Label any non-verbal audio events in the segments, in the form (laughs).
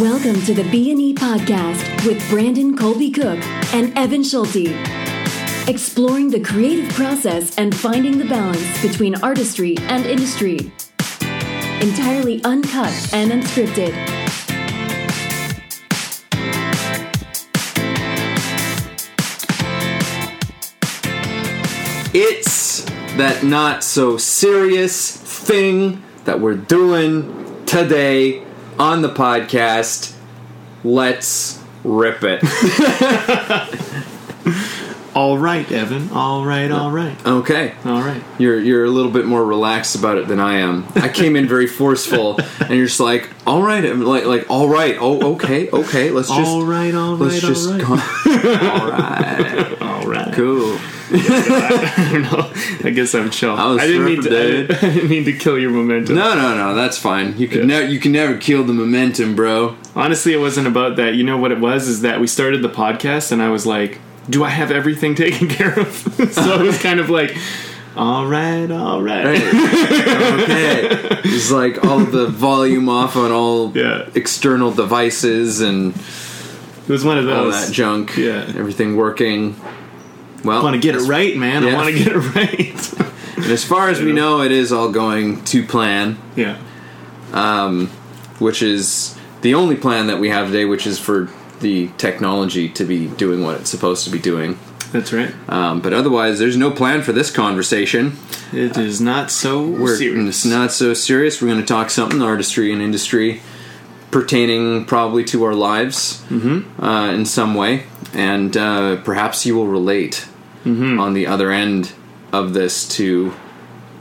Welcome to the B&E podcast with Brandon Colby Cook and Evan Schulte. Exploring the creative process and finding the balance between artistry and industry. Entirely uncut and unscripted. It's that not so serious thing that we're doing today on the podcast. Let's rip it. (laughs) (laughs) All right, Evan. All right, all right. Okay. All right. You're you're a little bit more relaxed about it than I am. I came in very forceful, and you're just like, all right, I'm like like all right, oh okay, okay, let's just all right, all right, let's just all go. right. (laughs) all right, all right. cool. (laughs) I don't know. I guess I'm chill. I was didn't mean to. (laughs) I didn't mean to kill your momentum. No, no, no, that's fine. You can Yeah. never you can never kill the momentum, bro. Honestly, it wasn't about that. You know what it was? Is that we started the podcast, and I was like, "Do I have everything (laughs) taken care of?" (laughs) so it was kind of like, "All right, all right." Right. okay. It's like all the volume off on all Yeah. external devices and It was one of those. all that junk. Yeah. Everything working. Well, I want to get it right, man. Yeah. I want to get it right. (laughs) And as far as we know, it is all going to plan, yeah. Um, which is the only plan that we have today, which is for the technology to be doing what it's supposed to be doing. That's right. Um, but otherwise, there's no plan for this conversation. It is not so We're, serious. It's not so serious. We're going to talk something artistry and industry pertaining probably to our lives uh, in some way, and uh, perhaps you will relate on the other end of this to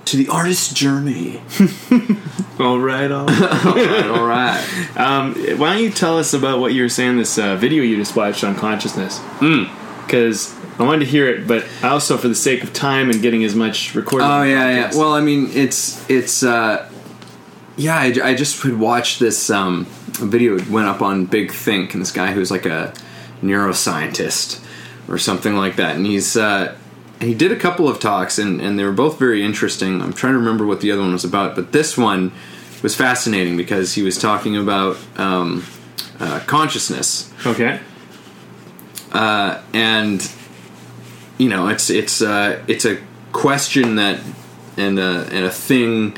to the artist's journey. (laughs) All right, all right. (laughs) all right, all right. Um, why don't you tell us about what you were saying? This uh, video you just watched on consciousness. Hmm. Because I wanted to hear it, but I also, for the sake of time and getting as much recorded. Oh yeah, yeah. Well, I mean, it's it's uh, yeah. I, I just would watch this um, video. It went up on Big Think, and this guy who's like a neuroscientist or something like that, and he's uh, he did a couple of talks, and and they were both very interesting. I'm trying to remember what the other one was about, but this one was fascinating because he was talking about um, uh, consciousness okay. uh, and you know it's it's uh, it's a question that and a, and a thing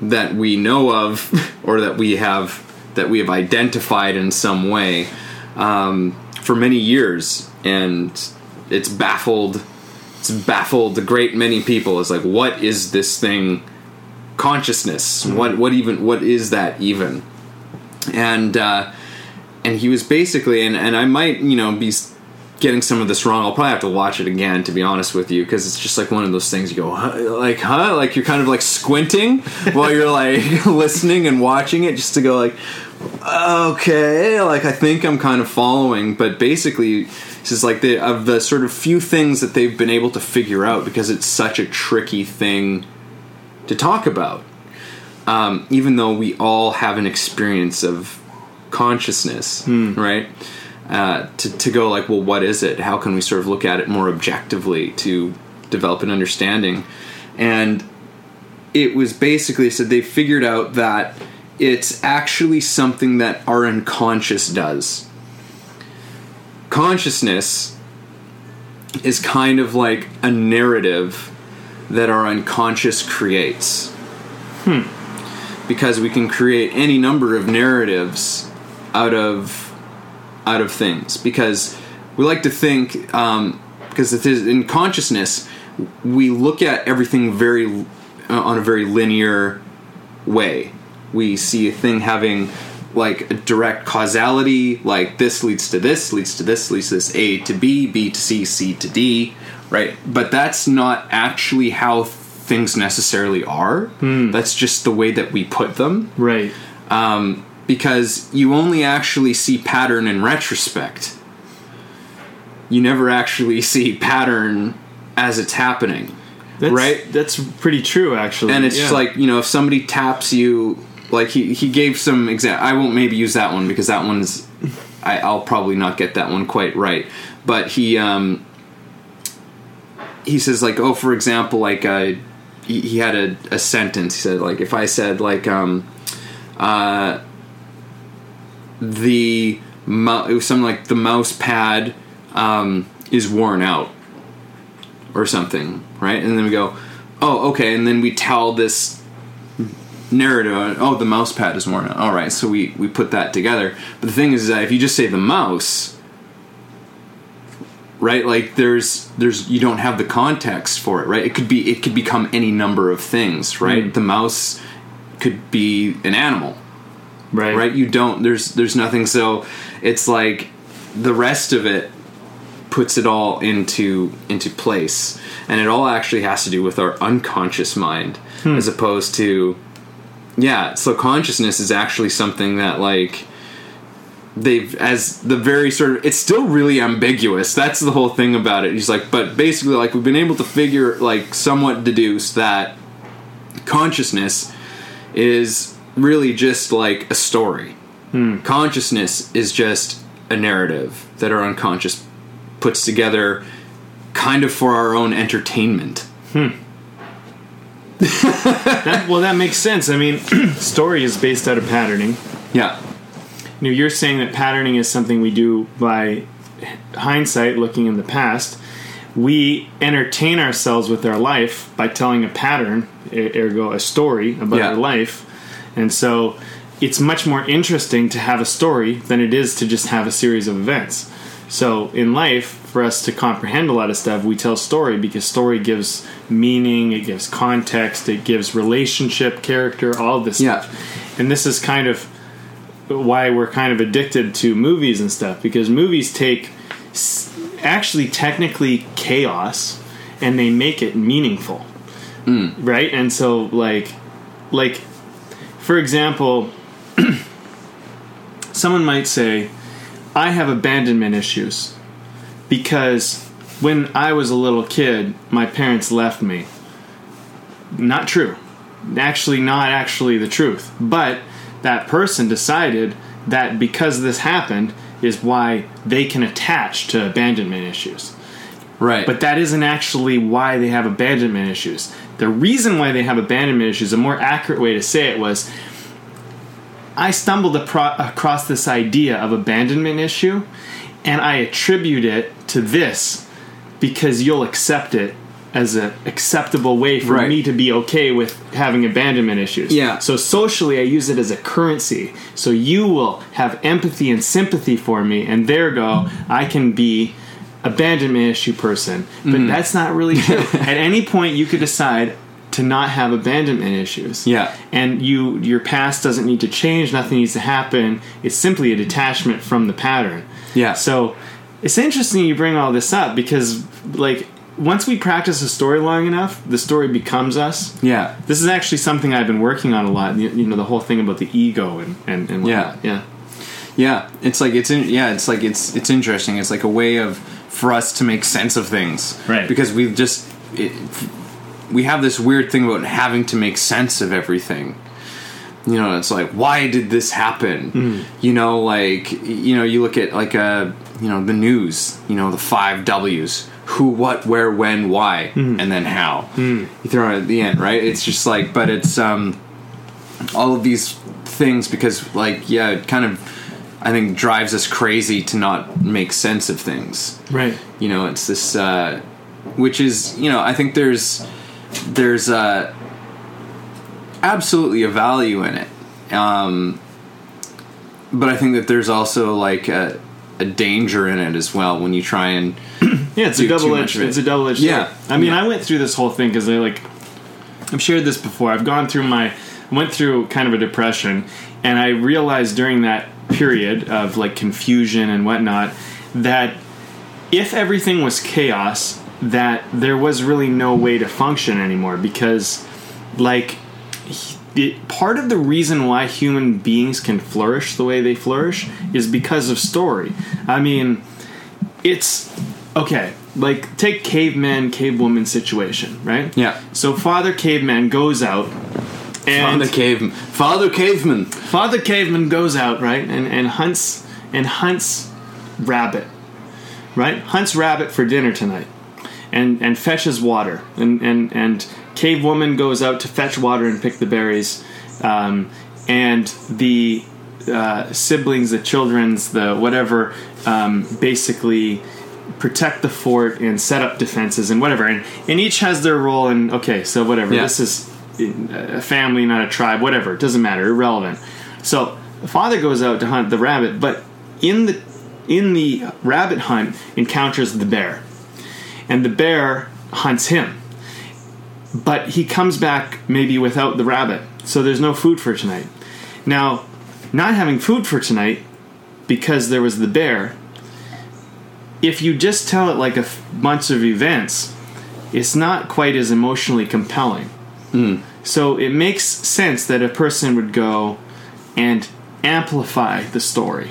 that we know of (laughs) or that we have that we have identified in some way um, for many years and it's baffled it's baffled a great many people. It's like what is this thing? Consciousness. What what even what is that even? And uh, and he was basically and, and i might you know be getting some of this wrong. I'll probably have to watch it again to be honest with you because it's just like one of those things you go huh? like huh? Like you're kind of like squinting (laughs) while you're like (laughs) listening and watching it just to go like okay like i think i'm kind of following. But basically this is like the of the sort of few things that they've been able to figure out because it's such a tricky thing to talk about um, even though we all have an experience of consciousness, right? Uh, to, to go like, well, what is it? How can we sort of look at it more objectively to develop an understanding? And it was basically said they figured out that it's actually something that our unconscious does. Consciousness is kind of like a narrative that our unconscious creates. Because we can create any number of narratives out of out of things. Because we like to think um, because it is in consciousness we look at everything very uh, on a very linear way. We see a thing having like a direct causality like this leads to this leads to this leads to this a to b b to c c to d right but that's not actually how things necessarily are that's just the way that we put them Right. um, because you only actually see pattern in retrospect. You never actually (laughs) see pattern as it's happening, That's, right? That's pretty true, actually. And it's Yeah. just like you know, if somebody taps you, like he he gave some example. I won't maybe use that one because that one's I, I'll probably not get that one quite right. But he um he says like oh for example like uh he, he had a, a sentence he said like if I said like um uh the mou- it was something like the mouse pad um, is worn out or something, right? And then we go, oh, okay, and then we tell this narrative. Oh, the mouse pad is worn out. All right, so we we put that together. But the thing is that if you just say the mouse, right? Like there's there's you don't have the context for it, right? It could be it could become any number of things, right? Mm. The mouse could be an animal, right. right? You don't there's there's nothing so it's like the rest of it puts it all into into place and it all actually has to do with our unconscious mind as opposed to yeah so consciousness is actually something that like they've as the very sort of it's still really ambiguous. That's the whole thing about it. He's like but basically like we've been able to figure like somewhat deduce that consciousness is really just like a story. Hmm. Consciousness is just a narrative that our unconscious puts together kind of for our own entertainment hmm. (laughs) That, well, that makes sense. I mean, (clears throat) story is based out of patterning. yeah know, you're saying that patterning is something we do by hindsight, looking in the past. We entertain ourselves with our life by telling a pattern, ergo a story about Yeah. our life, and so it's much more interesting to have a story than it is to just have a series of events. So in life, for us to comprehend a lot of stuff, we tell story because story gives meaning, it gives context, it gives relationship, character, all of this Yeah. stuff. And this is kind of why we're kind of addicted to movies and stuff because movies take actually technically chaos and they make it meaningful mm. right and so like like for example (clears throat) someone might say i have abandonment issues because when i was a little kid my parents left me. Not true. Actually not actually the truth. But that person decided that because this happened is why they can attach to abandonment issues. Right. But that isn't actually why they have abandonment issues. The reason why they have abandonment issues a more accurate way to say it was i stumbled apro- across this idea of abandonment issue and i attribute it to this because you'll accept it as an acceptable way for Right. me to be okay with having abandonment issues. Yeah. So socially, I use it as a currency. So you will have empathy and sympathy for me, and there go, I can be abandonment issue person. But Mm-hmm. that's not really true. (laughs) At any point, you could decide to not have abandonment issues. Yeah. And you, your past doesn't need to change. Nothing needs to happen. It's simply a detachment from the pattern. Yeah. So it's interesting you bring all this up because, like, once we practice a story long enough, the story becomes us. yeah This is actually something I've been working on a lot. You, you know, the whole thing about the ego and and, and whatnot. yeah, Yeah, it's like it's in, yeah, it's like it's it's interesting. It's like a way of for us to make sense of things, Right. Because we've just it, we have this weird thing about having to make sense of everything. You know, it's like why did this happen? Hmm. You know, like you know, you look at like a you know the news. You know, the five W's: who, what, where, when, why, and then how. You throw it at the end, right? It's just like, but it's um all of these things because like yeah it kind of i think drives us crazy to not make sense of things right. you know it's this uh which is you know i think there's there's uh absolutely a value in it um but i think that there's also like a, a danger in it as well when you try and (clears throat) Yeah, it's a double edged. it. It's a double edged. Yeah. I mean, Yeah. I went through this whole thing because I like. I've shared this before. I've gone through my went through kind of a depression, and I realized during that period of like confusion and whatnot that if everything was chaos, that there was really no way to function anymore because, like, part of the reason why human beings can flourish the way they flourish is because of story. I mean, it's okay. Like take caveman, cavewoman situation, right? Yeah. So father caveman goes out, and father caveman father caveman Father Caveman goes out, right, and, and hunts and hunts rabbit, right? Hunts rabbit for dinner tonight, and and fetches water, and and and Cave Woman goes out to fetch water and pick the berries, um, and the uh, siblings, the children's, the whatever, um, basically protect the fort and set up defenses and whatever. And, and each has their role. And okay, so whatever. Yeah. This is a family, not a tribe. Whatever. It doesn't matter. Irrelevant. So the father goes out to hunt the rabbit, but in the in the rabbit hunt encounters the bear, and the bear hunts him. But he comes back maybe without the rabbit, so there's no food for tonight. Now, not having food for tonight because there was the bear. If you just tell it like a f- bunch of events, it's not quite as emotionally compelling. Hmm. So it makes sense that a person would go and amplify the story,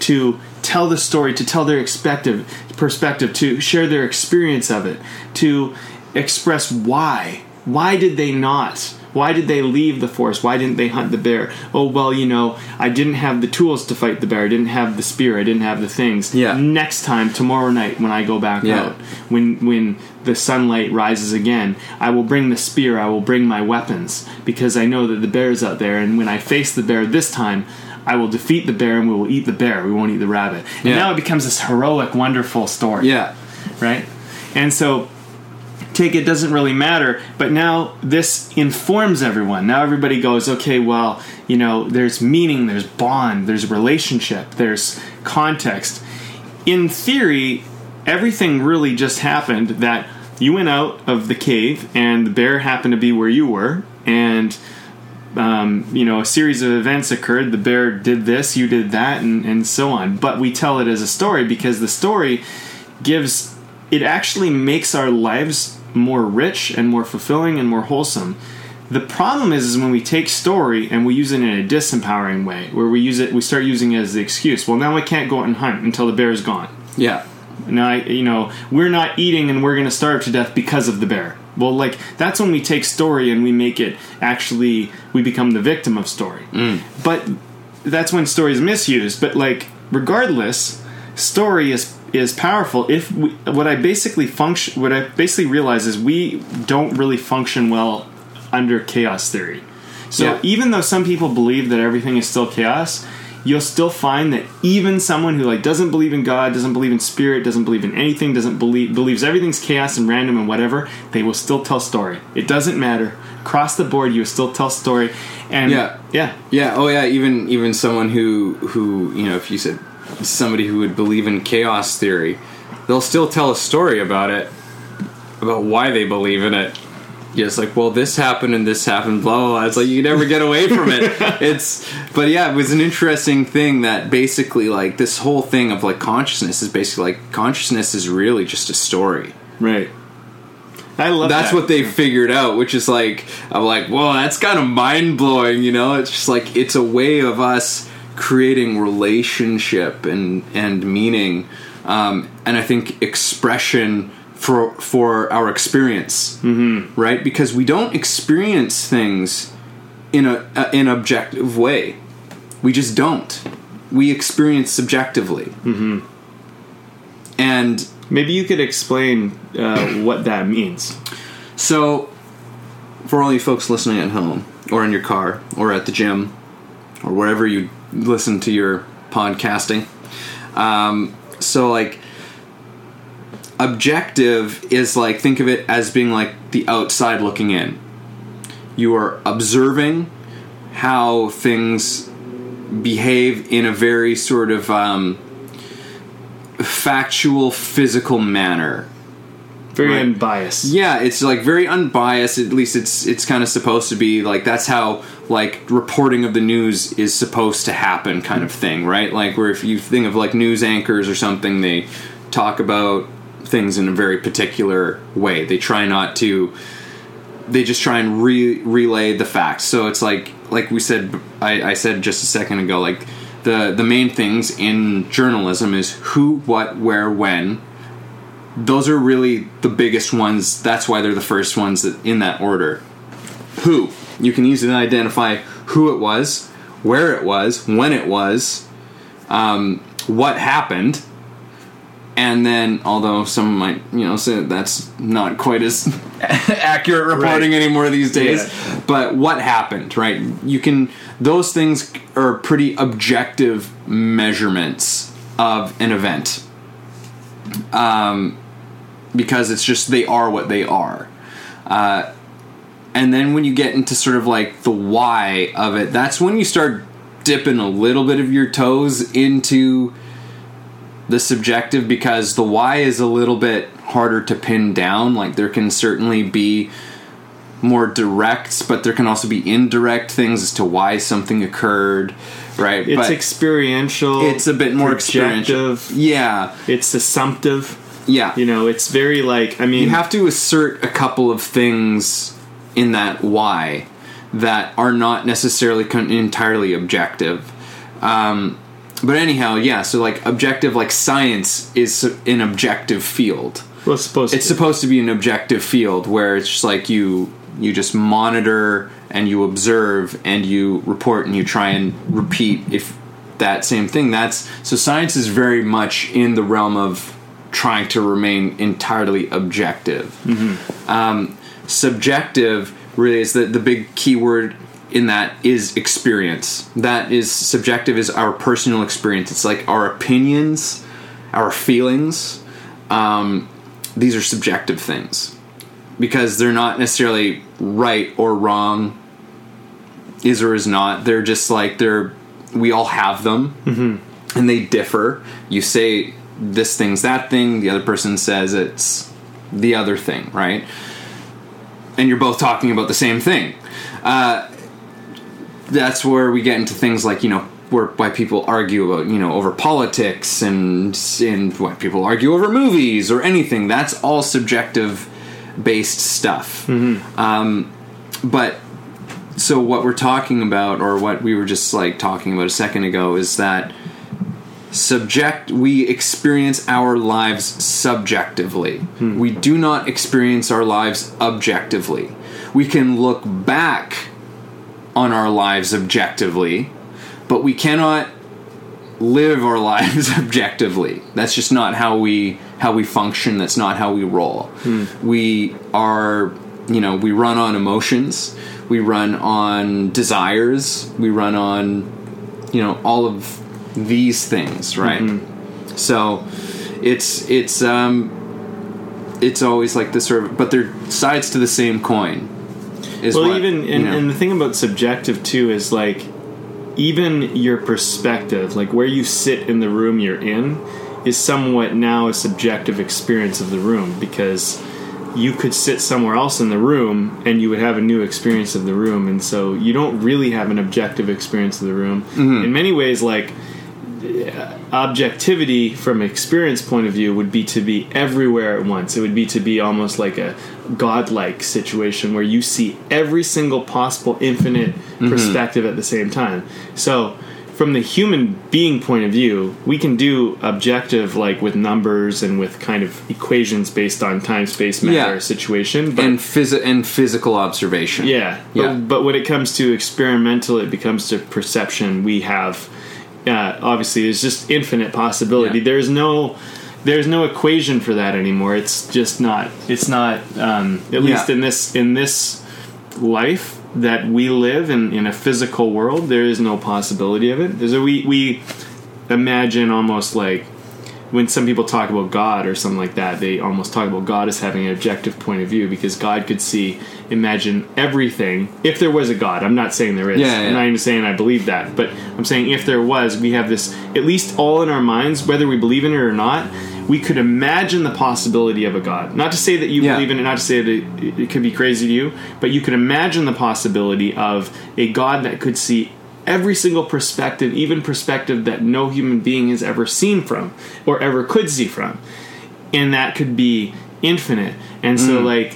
to tell the story, to tell their expective perspective, to share their experience of it, to express why. Why did they not? Why did they leave the forest? Why didn't they hunt the bear? Oh well, you know, I didn't have the tools to fight the bear. I didn't have the spear. I didn't have the things. Yeah. Next time, tomorrow night, when I go back Yeah. out, when when the sunlight rises again, I will bring the spear. I will bring my weapons because I know that the bear is out there. And when I face the bear this time, I will defeat the bear and we will eat the bear. We won't eat the rabbit. And Yeah. now it becomes this heroic, wonderful story Yeah. right? And so take it doesn't really matter, but now this informs everyone. Now everybody goes, okay, well, you know, there's meaning, there's bond, there's relationship, there's context. In theory, everything really just happened that you went out of the cave and the bear happened to be where you were and um, you know, a series of events occurred. The bear did this, you did that, and, and so on. But we tell it as a story because the story gives it actually makes our lives more rich and more fulfilling and more wholesome. The problem is, is when we take story and we use it in a disempowering way, where we use it, we start using it as the excuse. Well, now I can't go out and hunt until the bear is gone. Yeah. Now, I, you know, we're not eating and we're going to starve to death because of the bear. Well, like that's when we take story and we make it actually we become the victim of story. Mm. But that's when story is misused. But like regardless, story is is powerful. If we, what I basically function, what I basically realize is we don't really function well under chaos theory. So Yeah. even though some people believe that everything is still chaos, you'll still find that even someone who like doesn't believe in God, doesn't believe in spirit, doesn't believe in anything, doesn't believe believes everything's chaos and random and whatever, they will still tell story. It doesn't matter. Across the board, you will still tell story. And Yeah. yeah, Yeah. Oh, yeah. Even even someone who who you know, if you said somebody who would believe in chaos theory, they'll still tell a story about it, about why they believe in it. Yeah, it's like, well, this happened and this happened, blah blah blah. It's like you never get away from it. (laughs) it's, but yeah, it was an interesting thing that basically, like, this whole thing of like consciousness is basically like consciousness is really just a story. right. I love That's that. what they figured out, which is like I'm like, well, that's kind of mind blowing, you know? It's just like it's a way of us creating relationship and and meaning, um, and I think expression for for our experience, mm-hmm. right? Because we don't experience things in a, a in an objective way. We just don't. We experience subjectively, mm-hmm. and Maybe you could explain uh, what that means. So, for all you folks listening at home, or in your car, or at the gym, or wherever you listen to your podcasting, um, so like, objective is like, think of it as being like the outside looking in. You are observing how things behave in a very sort of um, factual, physical manner. Very Right. unbiased. Yeah, it's like very unbiased. At least it's it's kind of supposed to be like that's how like reporting of the news is supposed to happen, kind of thing, right? Like where if you think of like news anchors or something, they talk about things in a very particular way. They try not to. They just try and re- relay the facts. So it's like like we said, I, I said just a second ago, like the the main things in journalism is who, what, where, when those are really the biggest ones. That's why they're the first ones that, in that order. Who you can easily identify who it was, where it was, when it was, um, what happened, and then although some might you know say that's not quite as (laughs) accurate reporting Right. anymore these days Yeah. but what happened right you can those things are pretty objective measurements of an event um, because it's just they are what they are. Uh, and then when you get into sort of like the why of it that's when you start dipping a little bit of your toes into the subjective because the why is a little bit harder to pin down. Like there can certainly be more direct but there can also be indirect things as to why something occurred right? It's but experiential. it's a bit more experiential. yeah. It's assumptive. Yeah You know, it's very like I mean, you have to assert a couple of things in that why that are not necessarily con- entirely objective. Um, but anyhow, yeah. So like objective, like science is an objective field. well, it's supposed It's to. supposed to be an objective field where it's just like you you just monitor and you observe and you report and you try and repeat if that same thing. That's so science is very much in the realm of trying to remain entirely objective. Um, subjective really is the the big keyword in that is experience. That is subjective is our personal experience. It's like our opinions, our feelings. Um, these are subjective things because they're not necessarily right or wrong is or is not they're just like they're we all have them mm-hmm. and they differ you say this thing's that thing the other person says it's the other thing right? And you're both talking about the same thing. Uh, that's where we get into things like you know where why people argue about you know over politics and and why people argue over movies or anything. That's all subjective based stuff. Um, but so what we're talking about or what we were just like talking about a second ago is that subject we experience our lives subjectively. Hmm. We do not experience our lives objectively. We can look back on our lives objectively but we cannot live our (laughs) lives objectively. That's just not how we how we function. That's not how we roll. Hmm. We are you know we run on emotions. We run on desires. We run on you know all of these things right so it's it's um it's always like this sort of but they're sides to the same coin well, what, even you and, know. and the thing about subjective too is like even your perspective, like where you sit in the room you're in, is somewhat now a subjective experience of the room because you could sit somewhere else in the room and you would have a new experience of the room and so you don't really have an objective experience of the room Mm-hmm. in many ways like Uh, objectivity from experience point of view would be to be everywhere at once it would be to be almost like a godlike situation where you see every single possible infinite mm-hmm. perspective at the same time so from the human being point of view we can do objective like with numbers and with kind of equations based on time space matter Yeah. situation but and phys- and physical observation yeah, Yeah. But, but when it comes to experimental, it becomes to perception. We have uh, obviously there's just infinite possibility. Yeah. There's no there's no equation for that anymore. It's just not. It's not. Um, at least Yeah. in this in this life that we live in in a physical world, there is no possibility of it. There's a, we we imagine almost like when some people talk about God or something like that, they almost talk about God as having an objective point of view because God could see, imagine everything. If there was a God, I'm not saying there is. Yeah, yeah. I'm not even saying I believe that, but I'm saying if there was, we have this at least all in our minds, whether we believe in it or not. We could imagine the possibility of a God. Not to say that you Yeah. believe in it, not to say that it, it could be crazy to you, but you could imagine the possibility of a God that could see every single perspective, even perspective that no human being has ever seen from or ever could see from. And that could be infinite. And so mm. like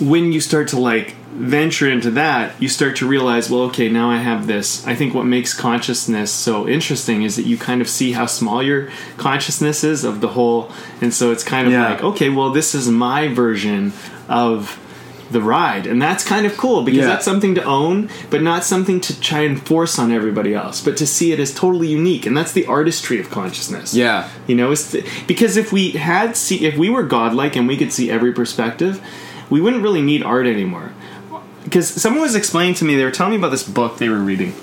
when you start to like venture into that, you start to realize, well, okay, now I have this. I think what makes consciousness so interesting is that you kind of see how small your consciousness is of the whole. And so it's kind of Yeah. like, okay, well, this is my version of the ride and that's kind of cool because Yeah. that's something to own but not something to try and force on everybody else but to see it as totally unique and that's the artistry of consciousness Yeah. you know it's th- because if we had see if we were godlike and we could see every perspective we wouldn't really need art anymore because someone was explaining to me they were telling me about this book they were reading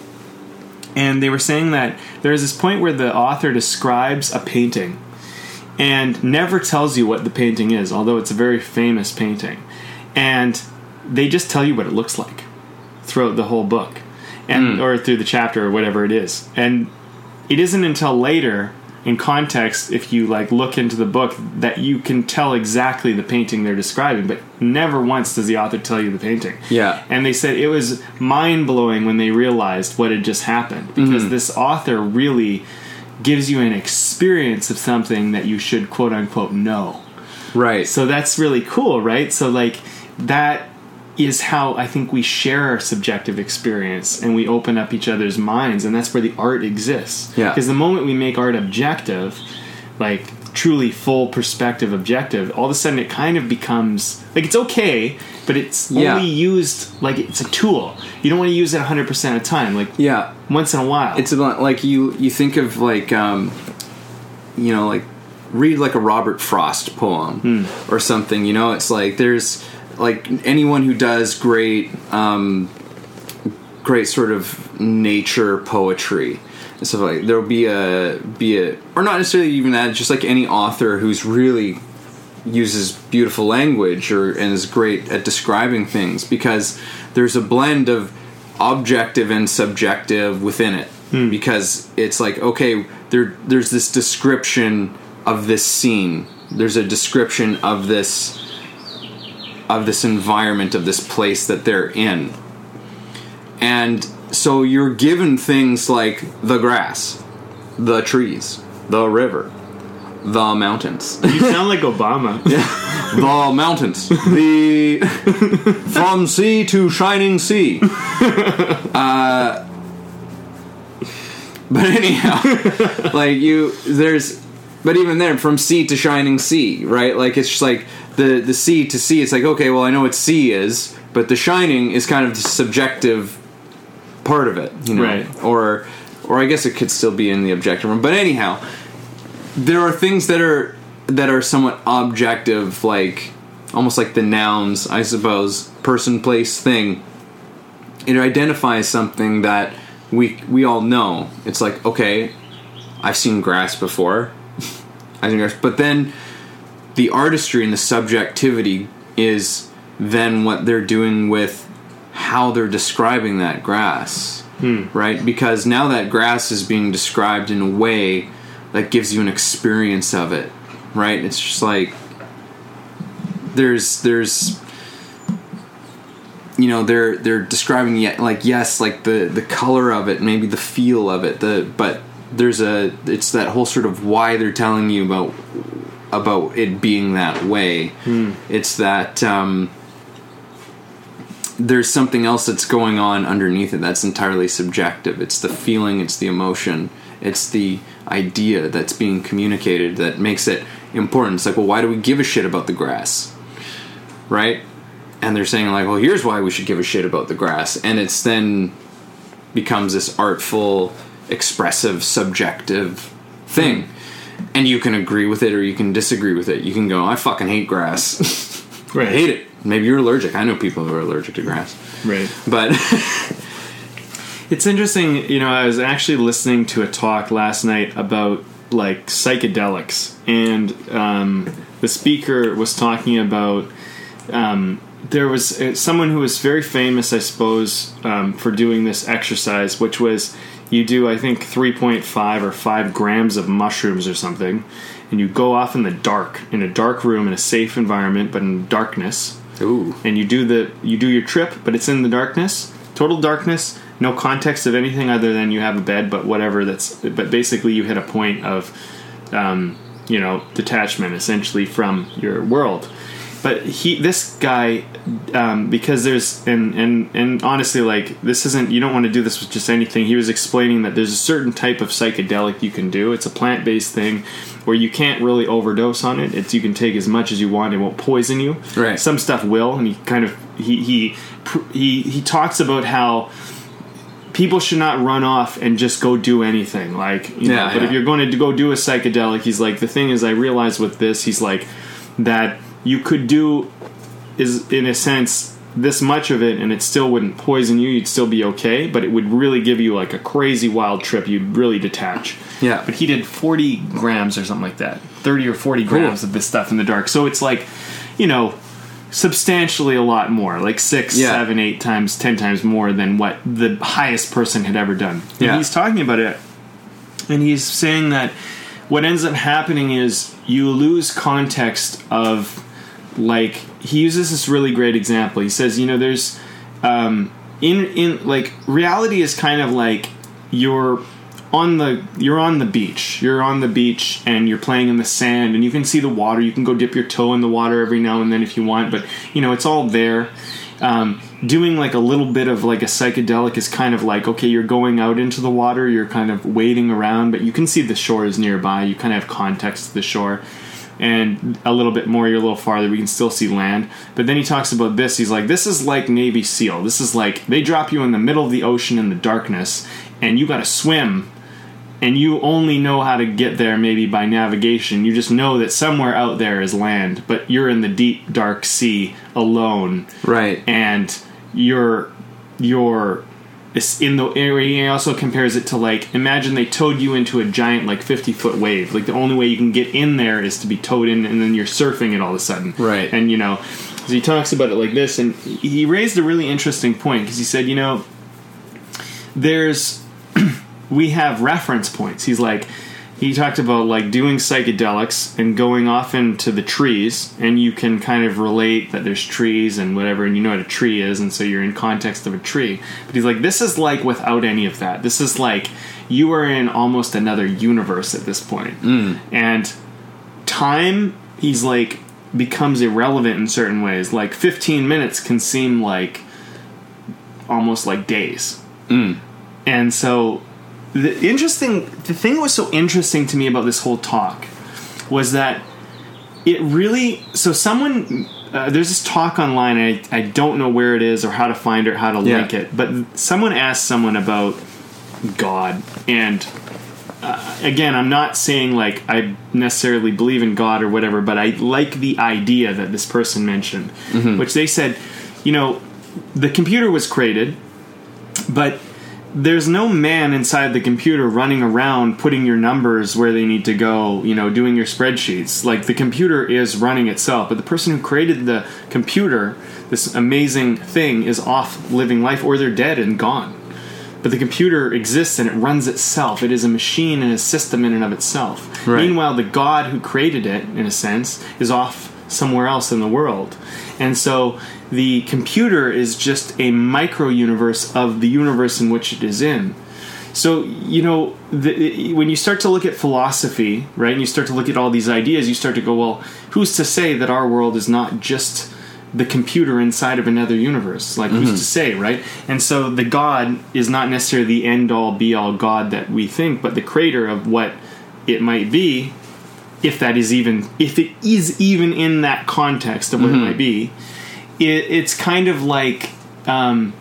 and they were saying that there's this point where the author describes a painting and never tells you what the painting is although it's a very famous painting and they just tell you what it looks like throughout the whole book. And hmm. or through the chapter or whatever it is. And it isn't until later in context if you like look into the book that you can tell exactly the painting they're describing. But never once does the author tell you the painting. Yeah. and they said it was mind blowing when they realized what had just happened. Because hmm. this author really gives you an experience of something that you should quote unquote know. Right. so that's really cool right? So like that is how I think we share our subjective experience and we open up each other's minds, and that's where the art exists. Yeah. Because the moment we make art objective, like truly full perspective objective, all of a sudden it kind of becomes like it's okay, but it's Yeah. only used like it's a tool. You don't want to use it 100% of the time, like yeah. once in a while. It's about like you you think of like um, you know like read like a Robert Frost poem or something. You know, it's like there's like anyone who does great um, great sort of nature poetry and stuff like there'll be a be a or not necessarily even that just like any author who's really uses beautiful language or and is great at describing things because there's a blend of objective and subjective within it. Because it's like okay there there's this description of this scene. There's a description of this of this environment of this place that they're in. And so you're given things like the grass the trees the river the mountains. You sound like Obama. (laughs) the mountains. The (laughs) from sea to shining sea. (laughs) Uh, but anyhow like you there's but even there from sea to shining sea right? Like it's just like the the sea to sea it's like okay well i know what sea is but the shining is kind of the subjective part of it you know? Right. or or i guess it could still be in the objective room but anyhow there are things that are that are somewhat objective like almost like the nouns i suppose person place thing. It identifies something that we we all know. It's like okay i've seen grass before. (laughs) I've seen grass but then the artistry and the subjectivity is then what they're doing with how they're describing that grass hmm. right? Because now that grass is being described in a way that gives you an experience of it right? It's just like there's there's you know they're they're describing yet like yes like the the color of it maybe the feel of it the but there's a it's that whole sort of why they're telling you about about it being that way. It's that um there's something else that's going on underneath it that's entirely subjective. It's the feeling it's the emotion it's the idea that's being communicated that makes it important. It's like well why do we give a shit about the grass? Right? And they're saying like well here's why we should give a shit about the grass. And it's then becomes this artful expressive subjective thing and you can agree with it or you can disagree with it you can go i fucking hate grass (laughs) Right. I hate it. Maybe you're allergic. I know people who are allergic to grass. Right. But (laughs) It's interesting, you know, I was actually listening to a talk last night about like psychedelics, and um, the speaker was talking about um, there was uh, someone who was very famous, I suppose, um, for doing this exercise, which was you do, I think, 3.5 or 5 grams of mushrooms or something, and you go off in the dark, in a dark room, in a safe environment, but in darkness. Ooh, and you do the you do your trip, but it's in the darkness, total darkness, no context of anything other than you have a bed, but whatever. That's but basically you hit a point of, um, you know, detachment essentially from your world, but he this guy um, because there's and and and honestly like this isn't you don't want to do this with just anything. He was explaining that there's a certain type of psychedelic you can do. It's a plant-based thing where you can't really overdose on it. It's you can take as much as you want. It won't poison you. Right. some stuff will and he kind of he he he, he talks about how people should not run off and just go do anything like you know, Yeah, but yeah. if you're going to go do a psychedelic he's like the thing is i realize with this he's like that you could do is in a sense this much of it and it still wouldn't poison you you'd still be okay but it would really give you like a crazy wild trip you'd really detach Yeah. but he did 40 grams or something like that 30 or 40 grams of this stuff in the dark so it's like you know substantially a lot more like six Yeah. seven eight times ten times more than what the highest person had ever done and Yeah. he's talking about it and he's saying that what ends up happening is you lose context of like he uses this really great example. He says you know there's um in in like reality is kind of like you're on the you're on the beach. You're on the beach and you're playing in the sand and you can see the water. You can go dip your toe in the water every now and then if you want but you know it's all there. Um, doing like a little bit of like a psychedelic is kind of like okay you're going out into the water you're kind of wading around but you can see the shore is nearby. You kind of have context to the shore and a little bit more you're a little farther we can still see land. But then he talks about this he's like this is like navy seal. This is like they drop you in the middle of the ocean in the darkness and you got to swim and you only know how to get there maybe by navigation. You just know that somewhere out there is land but you're in the deep dark sea alone. Right. and you're you're it's in the area he also compares it to like imagine they towed you into a giant like 50 foot wave like the only way you can get in there is to be towed in and then you're surfing it all of a sudden Right. and you know so he talks about it like this and he raised a really interesting point because he said you know there's (clears throat) we have reference points. He's like, he talked about like doing psychedelics and going off into the trees, and you can kind of relate that there's trees and whatever, and you know what a tree is, and so you're in context of a tree. But he's like, this is like without any of that. This is like you are in almost another universe at this point. Mm. and time. He's like becomes irrelevant in certain ways. Like 15 minutes can seem like almost like days. Mm. And so the interesting the thing that was so interesting to me about this whole talk was that it really so someone uh, there's this talk online and I, I don't know where it is or how to find it or how to Yeah. link it but someone asked someone about god and uh, again i'm not saying like i necessarily believe in god or whatever but i like the idea that this person mentioned which they said you know the computer was created but there's no man inside the computer running around putting your numbers where they need to go, you know, doing your spreadsheets. Like the computer is running itself, but the person who created the computer, this amazing thing, is off living life or they're dead and gone. But the computer exists and it runs itself. It is a machine and a system in and of itself. Right. Meanwhile, the God who created it, in a sense, is off somewhere else in the world. And so the computer is just a micro universe of the universe in which it is in. So, you know, the, when you start to look at philosophy, right, and you start to look at all these ideas, you start to go, well, who's to say that our world is not just the computer inside of another universe? Like, who's mm-hmm. to say, right? And so the God is not necessarily the end all be all God that we think, but the creator of what it might be if that is even if it is even in that context of what it mm-hmm. might be it, it's kind of like um,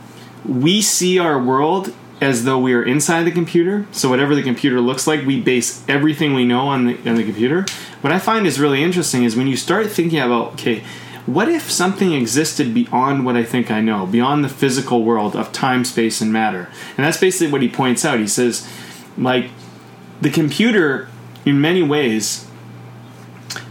we see our world as though we are inside the computer. So whatever the computer looks like we base everything we know on the, on the computer. What i find is really interesting is when you start thinking about okay what if something existed beyond what i think i know beyond the physical world of time space and matter? And that's basically what he points out. He says like the computer in many ways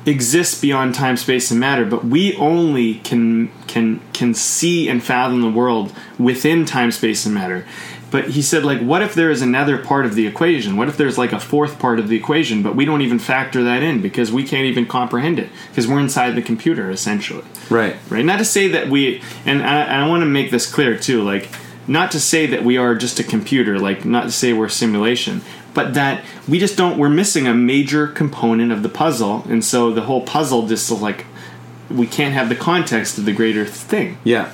exists beyond time space and matter but we only can can can see and fathom the world within time space and matter. But he said like what if there is another part of the equation? What if there's like a fourth part of the equation but we don't even factor that in because we can't even comprehend it because we're inside the computer essentially. Right. right? Not to say that we and i, I want to make this clear too like not to say that we are just a computer like not to say we're a simulation but that we just don't we're missing a major component of the puzzle and so the whole puzzle just like we can't have the context of the greater thing. Yeah.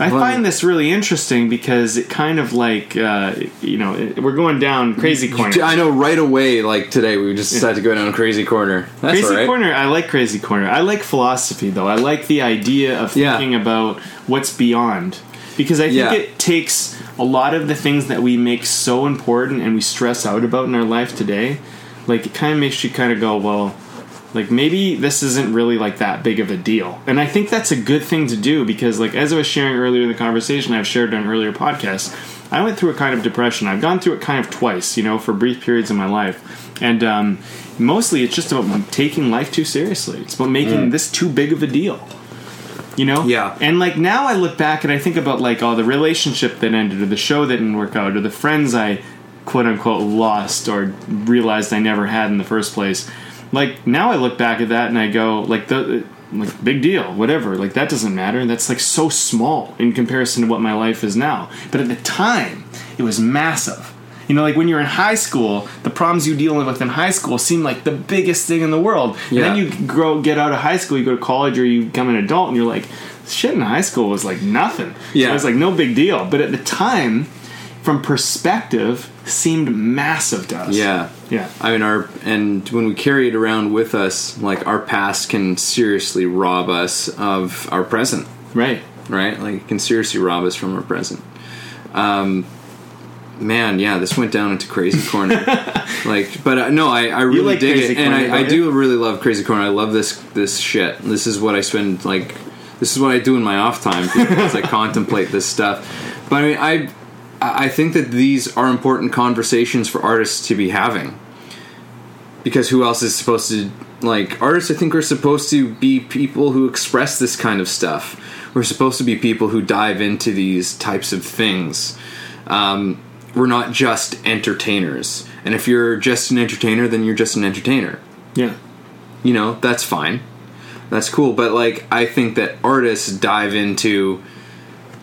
I Well- find this really interesting because it kind of like uh, you know it, we're going down crazy corner. I know right away, like today, we just decided to go down crazy corner. That's Crazy right. corner. I like crazy corner. I like philosophy though. I like the idea of Yeah. thinking about what's beyond because I think Yeah. it takes a lot of the things that we make so important and we stress out about in our life today. Like it kind of makes you kind of go, well, like maybe this isn't really like that big of a deal. And I think that's a good thing to do because like as I was sharing earlier in the conversation I've shared on earlier podcasts, I went through a kind of depression. I've gone through it kind of twice, you know, for brief periods in my life. And um, mostly it's just about taking life too seriously. It's about making this too big of a deal. You know? Yeah. And like now I look back and I think about like all the relationship that ended or the show that didn't work out or the friends I quote unquote lost or realized I never had in the first place. Like now I look back at that and I go like the like big deal, whatever. Like that doesn't matter. That's like so small in comparison to what my life is now. But at the time, it was massive. You know, like when you're in high school, the problems you deal with in high school seem like the biggest thing in the world. And then you grow, get out of high school, you go to college, or you become an adult, and you're like, shit in high school was like nothing. Yeah. it was like no big deal. But at the time, from perspective, seemed massive to us. Yeah. yeah, I mean, our and when we carry it around with us, like our past can seriously rob us of our present, right. right? Like it can seriously rob us from our present. Um, man, yeah, this went down into crazy corner. (laughs) like, but uh, no, I, I really like dig Crazy it, and I, I do really love crazy corner. I love this this shit. This is what I spend like. This is what I do in my off time as I (laughs) contemplate this stuff. But I mean, I I think that these are important conversations for artists to be having because who else is supposed to like artists i think are supposed to be people who express this kind of stuff we're supposed to be people who dive into these types of things um, we're not just entertainers. And if you're just an entertainer then you're just an entertainer. Yeah, you know that's fine. That's cool. But like i think that artists dive into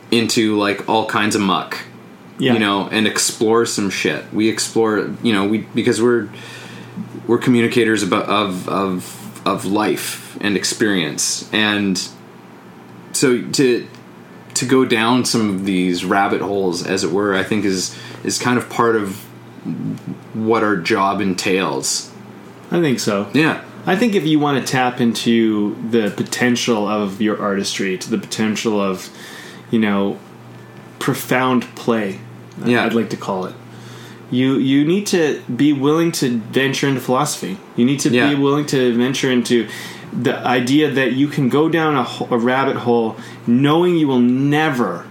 into like all kinds of muck. Yeah. you know and explore some shit. We explore you know we because we're we're communicators about of of of life and experience. And so to to go down some of these rabbit holes as it were i think is is kind of part of what our job entails I think so. yeah I think if you want to tap into the potential of your artistry, to the potential of, you know, profound play, Yeah. I'd like to call it. You you need to be willing to venture into philosophy. You need to Yeah. be willing to venture into the idea that you can go down a, a rabbit hole knowing you will never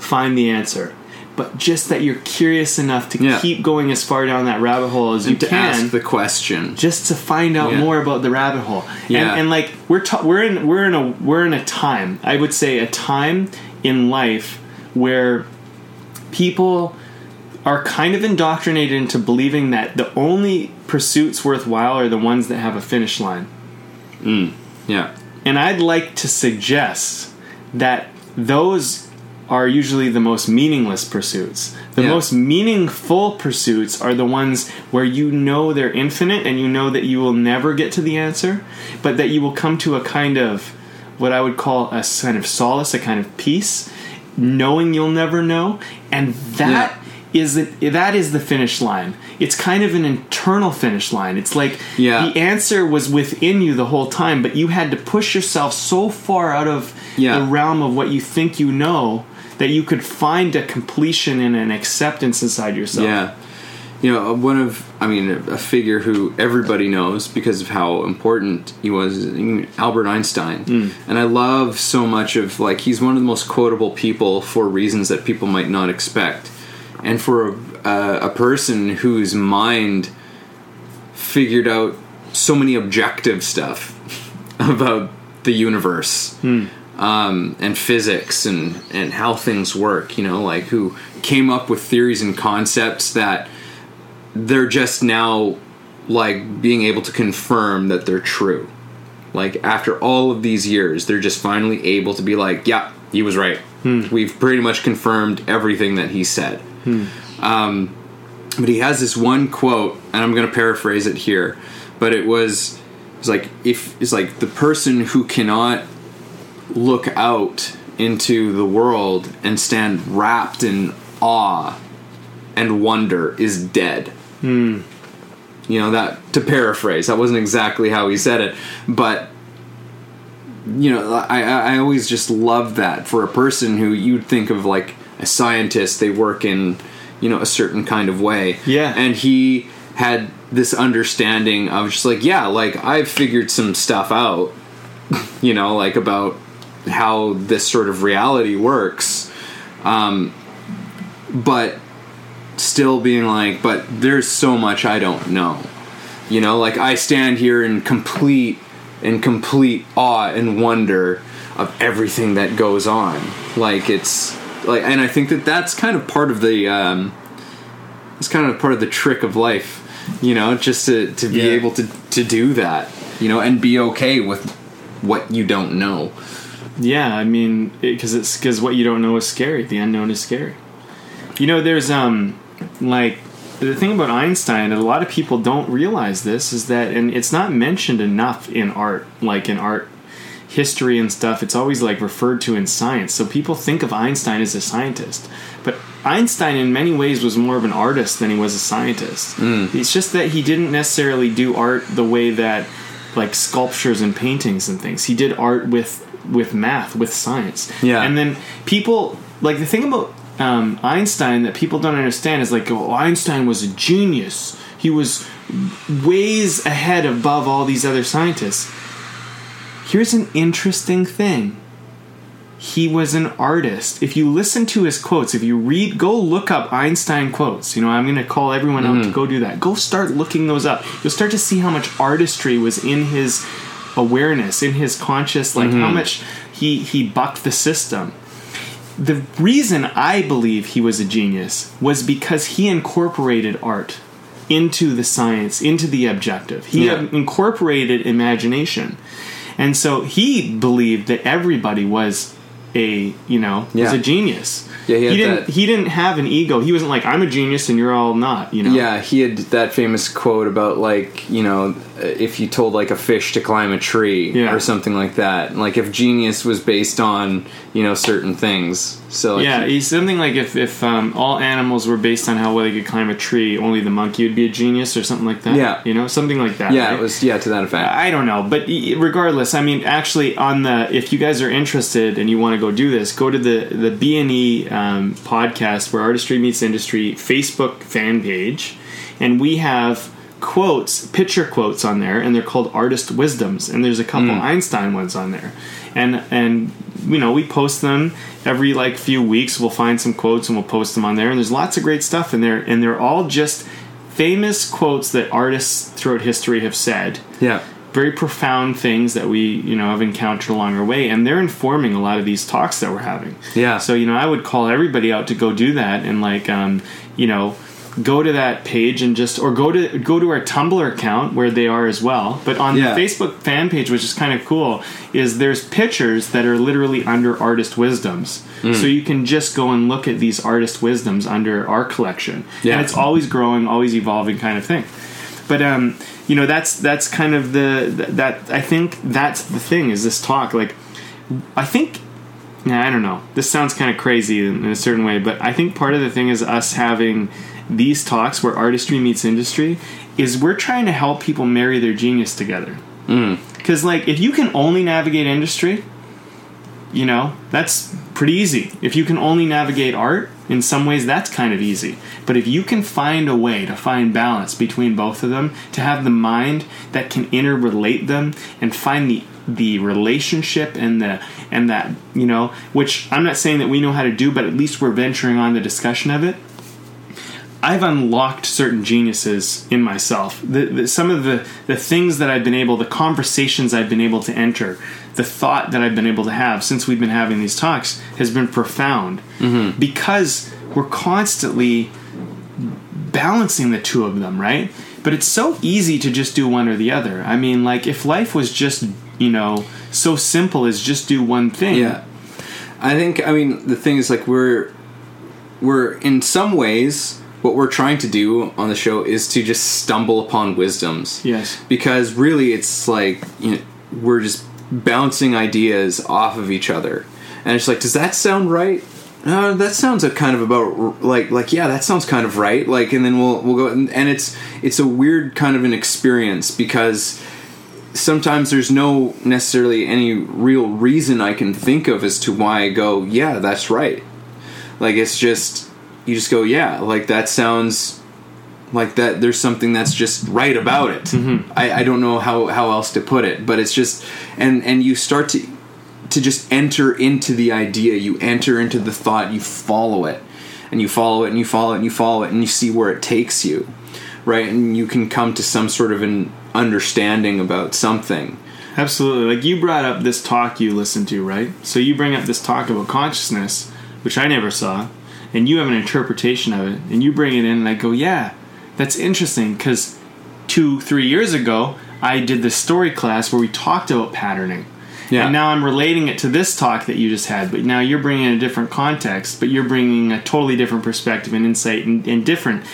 find the answer, but just that you're curious enough to Yeah. keep going as far down that rabbit hole as you and to can ask the question just to find out Yeah. more about the rabbit hole. Yeah. And, and like we're ta- we're in we're in a we're in a time. I would say a time in life where people are kind of indoctrinated into believing that the only pursuits worthwhile are the ones that have a finish line. Mm. yeah And I'd like to suggest that those are usually the most meaningless pursuits. The Yeah. most meaningful pursuits are the ones where you know they're infinite and you know that you will never get to the answer, but that you will come to a kind of what I would call a kind of solace, a kind of peace, knowing you'll never know, and that is the, that is the finish line. It's kind of an internal finish line. It's like Yeah. the answer was within you the whole time, but you had to push yourself so far out of Yeah. the realm of what you think you know that you could find a completion and an acceptance inside yourself. Yeah. You know, one of, I mean, a figure who everybody knows because of how important he was, Albert Einstein. Hmm. And I love so much of, like, he's one of the most quotable people for reasons that people might not expect. And for a, a person whose mind figured out so many objective stuff (laughs) about the universe hmm. Um, and physics and, and how things work, you know, like who came up with theories and concepts that they're just now like being able to confirm that they're true. Like after all of these years, they're just finally able to be like, yeah, he was right. We've pretty much confirmed everything that he said. Um, but he has this one quote, and I'm going to paraphrase it here, but it was it's like if it's like the person who cannot look out into the world and stand wrapped in awe and wonder is dead. Hmm. You know that to paraphrase, that wasn't exactly how he said it, but you know, I I I always just love that for a person who you'd think of like a scientist. They work in you know a certain kind of way. Yeah. and he had this understanding of just like yeah, like I've figured some stuff out. (laughs) You know, like about how this sort of reality works. Um, but still being like, but there's so much I don't know. You know, like I stand here in complete in complete awe and wonder of everything that goes on. Like it's like, and I think that that's kind of part of the um, it's kind of part of the trick of life. You know, just to to be Yeah. able to to do that. You know, and be okay with what you don't know. Yeah, I mean, because it's because what you don't know is scary. The unknown is scary. You know, there's um, like the thing about Einstein, and a lot of people don't realize this is that, and it's not mentioned enough in art, like in art history and stuff. It's always like referred to in science. So people think of Einstein as a scientist, but Einstein, in many ways, was more of an artist than he was a scientist. It's just that he didn't necessarily do art the way that like sculptures and paintings and things. He did art with with math, with science. Yeah. And then people like the thing about um, Einstein that people don't understand is like, oh, Einstein was a genius. He was ways ahead above all these other scientists. Here's an interesting thing. He was an artist. If you listen to his quotes, if you read, go look up Einstein quotes. You know, I'm going to call everyone out to go do that. Go start looking those up. You'll start to see how much artistry was in his awareness, in his conscious, like how mm-hmm. much he he bucked the system. The reason I believe he was a genius was because he incorporated art into the science, into the objective. He Yeah. incorporated imagination. And so he believed that everybody was a, you know, was a genius. Yeah, he had didn't that- he didn't have an ego. He wasn't like I'm a genius and you're all not, you know. Yeah, he had that famous quote about like you know if you told like a fish to climb a tree Yeah. or something like that. Like if genius was based on you know certain things. So like, Yeah, he's something like if if um, all animals were based on how well they could climb a tree, only the monkey would be a genius or something like that. Yeah. you know, something like that. yeah, right? it was yeah to that effect. I don't know, but regardless, I mean, actually, on the if you guys are interested and you want to go do this, go to the the B and E um, podcast where artistry meets industry Facebook fan page, and we have quotes, picture quotes on there, and they're called artist wisdoms, and there's a couple Einstein ones on there, and and you know we post them every like few weeks. We'll find some quotes and we'll post them on there, and there's lots of great stuff in there, and they're all just famous quotes that artists throughout history have said. Yeah, very profound things that we you know have encountered along our way and they're informing a lot of these talks that we're having Yeah. so you know i would call everybody out to go do that and like um you know go to that page and just or go to go to our tumblr account where they are as well but on Yeah. the facebook fan page which is kind of cool is there's pictures that are literally under artist wisdoms Hmm. so you can just go and look at these artist wisdoms under our collection Yeah. and it's always growing always evolving kind of thing but um you know that's that's kind of the that i think that's the thing is this talk like i think yeah i don't know. This sounds kind of crazy in, in a certain way but i think part of the thing is us having these talks where artistry meets industry is we're trying to help people marry their genius together. Mm. Because like if you can only navigate industry you know that's pretty easy. If you can only navigate art in some ways that's kind of easy. But if you can find a way to find balance between both of them to have the mind that can interrelate them and find the the relationship and the and that you know which i'm not saying that we know how to do but at least we're venturing on the discussion of it I've unlocked certain geniuses in myself. The, the, some of the, the things that I've been able, the conversations I've been able to enter, the thought that I've been able to have since we've been having these talks has been profound mm-hmm. because we're constantly balancing the two of them, right? But it's so easy to just do one or the other. I mean, like if life was just, you know, so simple as just do one thing. yeah. I think I mean the thing is like we're we're in some ways what we're trying to do on the show is to just stumble upon wisdoms. Yes. Because really, it's like you know, we're just bouncing ideas off of each other, and it's like, does that sound right? Uh, that sounds a kind of about like like yeah, that sounds kind of right. Like, and then we'll we'll go and, and it's it's a weird kind of an experience because sometimes there's no necessarily any real reason I can think of as to why I go, yeah, that's right. Like it's just you just go, yeah, like that sounds like that. There's something that's just right about it. Mm-hmm. I, I don't know how how else to put it, but it's just and and you start to to just enter into the idea. You enter into the thought. You follow it, and you follow it, and you follow it, and you follow it, and you see where it takes you, right? And you can come to some sort of an understanding about something. Absolutely. Like you brought up this talk you listened to, right? So you bring up this talk about consciousness, which I never saw, and you have an interpretation of it, and you bring it in, and I go, yeah, that's interesting because two, three years ago, I did this story class where we talked about patterning. Yeah. And now I'm relating it to this talk that you just had, but now you're bringing in a different context, but you're bringing a totally different perspective and insight and, and different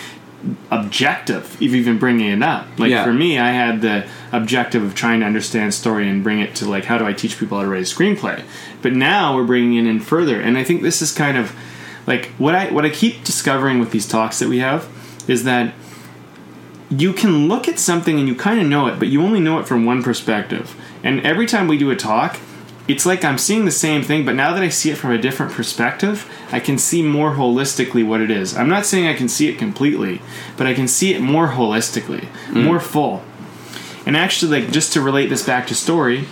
objective of even bringing it up. Like Yeah. for me, I had the objective of trying to understand story and bring it to like how do I teach people how to write a screenplay. But now we're bringing it in further, and I think this is kind of like what I what I keep discovering with these talks that we have is that you can look at something and you kind of know it, but you only know it from one perspective. And every time we do a talk, it's like I'm seeing the same thing, but now that I see it from a different perspective, I can see more holistically what it is. I'm not saying I can see it completely, but I can see it more holistically, more full. And actually, like just to relate this back to story,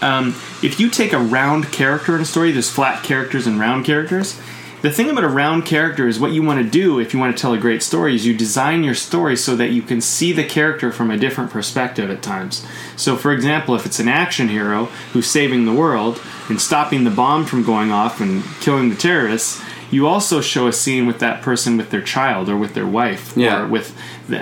um, if you take a round character in a story, there's flat characters and round characters. The thing about a round character is what you want to do if you want to tell a great story is you design your story so that you can see the character from a different perspective at times. So, for example, if it's an action hero who's saving the world and stopping the bomb from going off and killing the terrorists, you also show a scene with that person with their child or with their wife Yeah. or with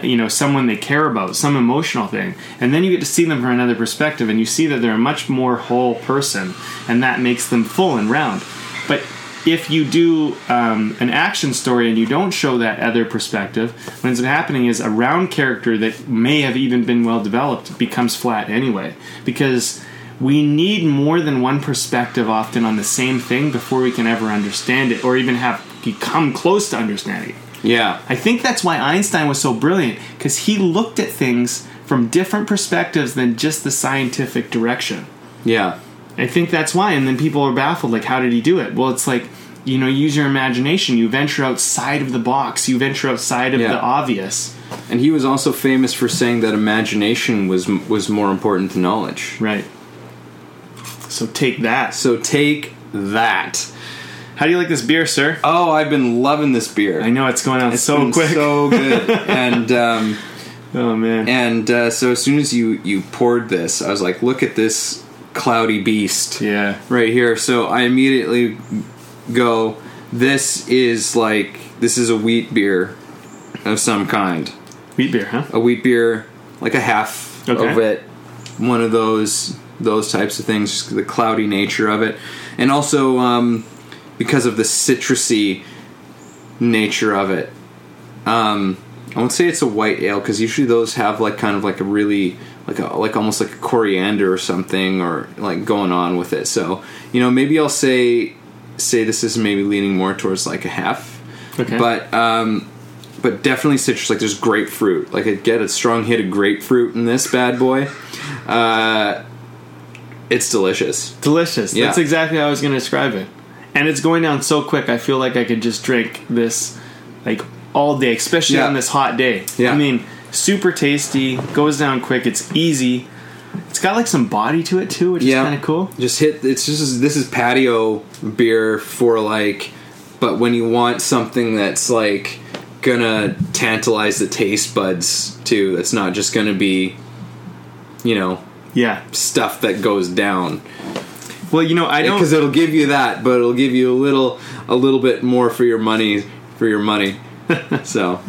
you know someone they care about, some emotional thing, and then you get to see them from another perspective, and you see that they're a much more whole person, and that makes them full and round. But if you do um, an action story and you don't show that other perspective, what ends up happening is a round character that may have even been well developed becomes flat anyway, because we need more than one perspective often on the same thing before we can ever understand it or even have become close to understanding it. Yeah. I think that's why Einstein was so brilliant because he looked at things from different perspectives than just the scientific direction. Yeah. I think that's why. And then people are baffled like, how did he do it? Well, it's like, you know, use your imagination. You venture outside of the box, you venture outside of Yeah. the obvious. And he was also famous for saying that imagination was was more important than knowledge. Right. So take that. So take that. How do you like this beer, sir? Oh, I've been loving this beer. I know it's going on It's so quick. so good. (laughs) and um, oh, man. and uh, so as soon as you you poured this, I was like, look at this cloudy beast yeah. right here. So I immediately go, this is like this is a wheat beer of some kind. Wheat beer, huh? a wheat beer, like a hef Okay. of it, one of those those types of things, the cloudy nature of it, and also um, because of the citrusy nature of it. Um, I won't say it's a white ale because usually those have like kind of like a really like a like almost like a coriander or something or like going on with it. So you know maybe I'll say say this is maybe leaning more towards like a hef, Okay. but um, but definitely citrus. Like there's grapefruit. Like I get a strong hit of grapefruit in this bad boy. Uh, it's delicious. Delicious. Yeah. That's exactly how I was going to describe it. And it's going down so quick. I feel like I could just drink this like all day, especially Yeah. on this hot day. Yeah. I mean, super tasty, goes down quick. It's easy. It's got like some body to it too, which Yeah. is kind of cool. Just hit. It's just this is patio beer for like, but when you want something that's like gonna tantalize the taste buds too. That's not just gonna be, you know, Yeah. stuff that goes down. Well, you know, I don't. because it'll give you that, but it'll give you a little, a little bit more for your money, for your money. (laughs) so,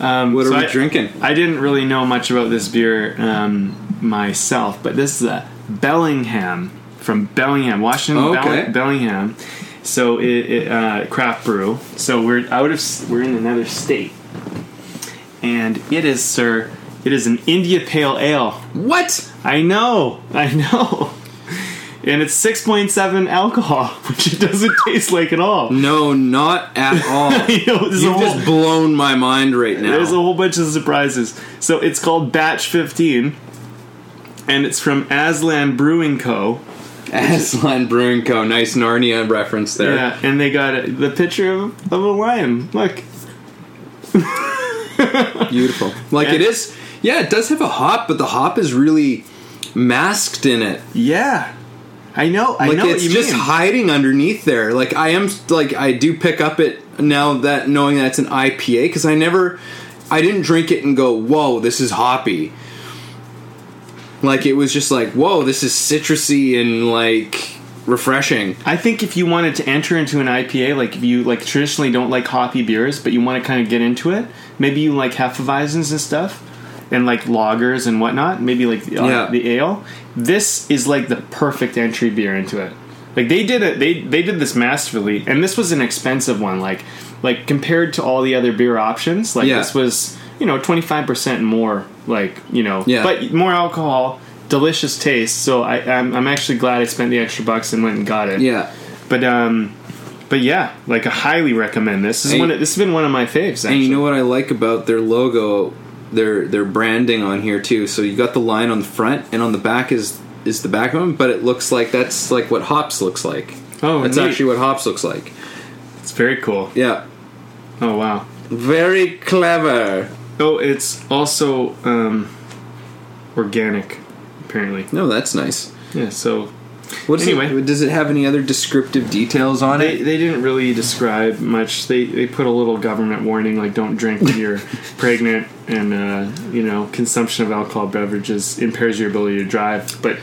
um, what are so we I- drinking? I didn't really know much about this beer um, myself, but this is a Bellingham from Bellingham, Washington, Oh, Bell- okay. Bellingham, So it, it uh, craft brew. So we're out of we're in another state, and it is, sir. It is an India Pale Ale. What? I know, I know. And it's 6.7 alcohol, (laughs) which it doesn't taste like at all. No, not at (laughs) all. You know, You've whole, just blown my mind right now. there's a whole bunch of surprises. So it's called Batch 15, and it's from Aslan Brewing Co. Aslan Brewing Co. Nice Narnia reference there. Yeah, and they got a, the picture of, of a lion. Look, (laughs) Beautiful. Like it is. Yeah, it does have a hop, but the hop is really masked in it. yeah, I know. I Like know it's what you just mean. hiding underneath there. Like I am like I do pick up it now that knowing that it's an IPA because I never I didn't drink it and go, "Whoa, this is hoppy." Like it was just like, "Whoa, this is citrusy and like refreshing." I think if you wanted to enter into an IPA, like if you like traditionally don't like hoppy beers, but you want to kind of get into it, maybe you like Hefeweizens and stuff, and like lagers and whatnot. Maybe like the, uh, the ale. This is like the perfect entry beer into it. Like they did it. They they did this masterfully, and this was an expensive one. Like like compared to all the other beer options, like Yeah. this was you know twenty five percent more. Like you know, Yeah. but more alcohol. Delicious taste, so I, I'm, I'm actually glad I spent the extra bucks and went and got it. Yeah. But um, but yeah, like I highly recommend this. This is And- one. Of, this has been one of my faves. Actually. And you know what I like about their logo, their their branding on here too. So you got the line on the front, and on the back is is the back of them, but it looks like that's like what hops looks like. Oh, that's neat. actually what hops looks like. it's very cool. Yeah, Oh wow. very clever. Oh, it's also um, organic, apparently. No, that's nice. Yeah. So What's Anyway. it, does it have any other descriptive details on they it? they didn't really describe much. They they put a little government warning like don't drink when you're (laughs) pregnant and uh, you know consumption of alcohol beverages impairs your ability to drive. But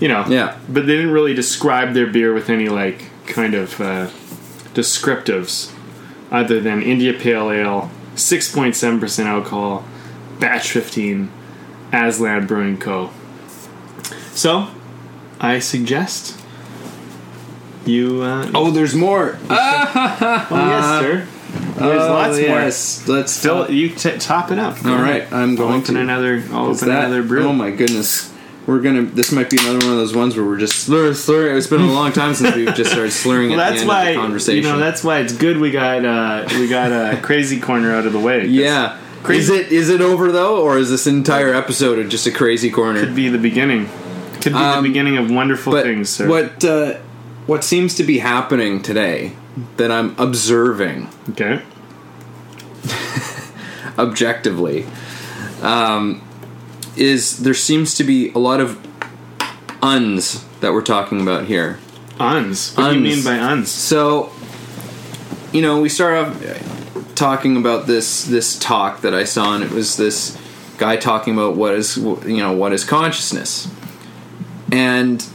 you know Yeah. But they didn't really describe their beer with any like kind of uh, descriptives other than India Pale Ale, six point seven percent alcohol, batch fifteen, Aslan Brewing Co. So, I suggest you. Uh, Oh, there's more. (laughs) oh yes, sir. There's Oh, lots more. Let's Still, you t- top it up. All right, I'm I'll going open to. another. I'll open that- another brew. Oh my goodness. We're gonna. This might be another one of those ones where we're just slur, slur. It's been a (laughs) long time since we've just started slurring Well, at that's why of the conversation. you know. That's why it's good we got uh, we got a (laughs) crazy corner out of the way. yeah. Crazy- Is it is it over though, or is this entire episode just a crazy corner? could be the beginning. Could be Um, the beginning of wonderful but things, sir. what uh, what seems to be happening today that I'm observing Okay. (laughs) objectively um, is there seems to be a lot of uns that we're talking about here. Uns. What do you mean by uns? So, you know, we start off talking about this this talk that I saw, and it was this guy talking about what is you know what is consciousness, and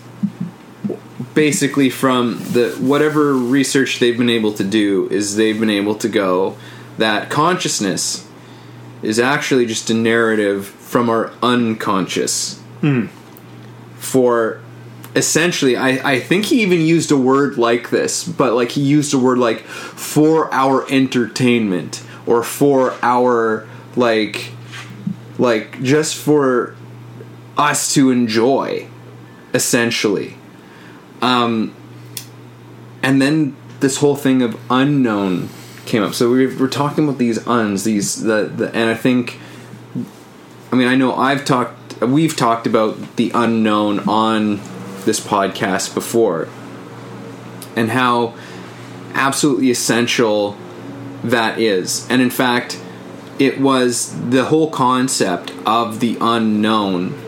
basically from the whatever research they've been able to do is they've been able to go that consciousness is actually just a narrative from our unconscious. Hmm. For essentially I, I think he even used a word like this but like he used a word like for our entertainment or for our like like just for us to enjoy essentially um and then this whole thing of unknown came up so we we're talking about these uns these the, the and i think I mean, I know I've talked, we've talked about the unknown on this podcast before, and how absolutely essential that is. And in fact, it was the whole concept of the unknown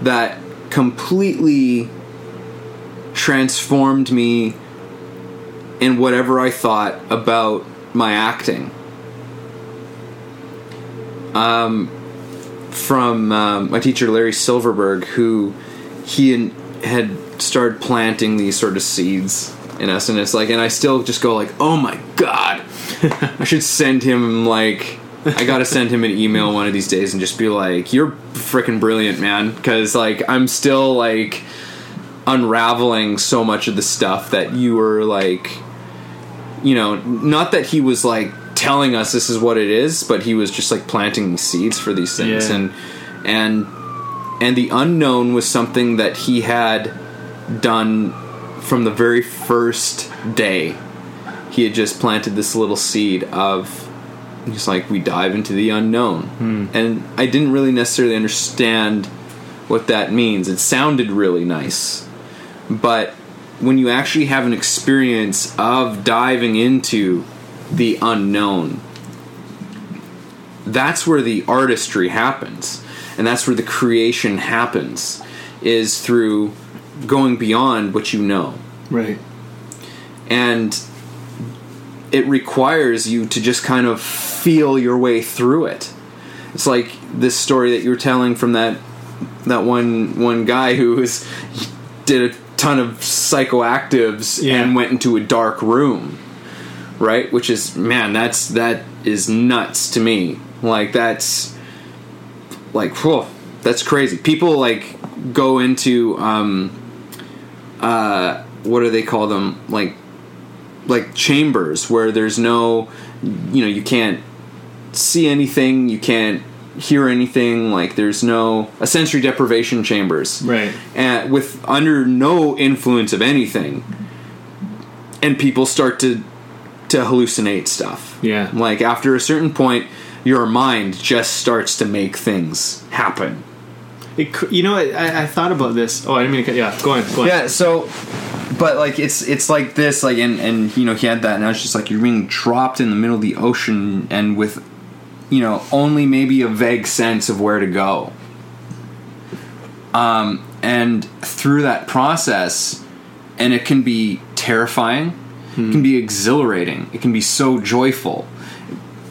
that completely transformed me in whatever I thought about my acting. Um, from um, my teacher Larry Silverberg, who he had started planting these sort of seeds in us, and it's like, and I still just go like, oh my god, (laughs) I should send him like, I gotta (laughs) send him an email one of these days and just be like, you're freaking brilliant, man, because like I'm still like unraveling so much of the stuff that you were like you know, not that he was like telling us this is what it is, but he was just like planting seeds for these things Yeah. and and and the unknown was something that he had done from the very first day. He had just planted this little seed of just like we dive into the unknown. Hmm. And I didn't really necessarily understand what that means. It sounded really nice. But when you actually have an experience of diving into the unknown, that's where the artistry happens. And that's where the creation happens is through going beyond what you know. Right. And it requires you to just kind of feel your way through it. It's like this story that you were telling from that that one one guy who was did a ton of psychoactives Yeah. and went into a dark room. Right? Which is man, that's that is nuts to me. Like that's like whew, that's crazy. People like go into um uh what do they call them? Like like chambers where there's no you know you can't see anything you can't hear anything like there's no a sensory deprivation chambers Right. and with under no influence of anything and people start to to hallucinate stuff Yeah. like after a certain point your mind just starts to make things happen It, you know, I, I thought about this. Oh, I didn't mean to cut. Yeah, go on. Go on. Yeah, so but like it's it's like this, like and and you know, he had that and I was just like you're being dropped in the middle of the ocean and with you know, only maybe a vague sense of where to go. Um and through that process and it can be terrifying, it can be exhilarating, it can be so joyful.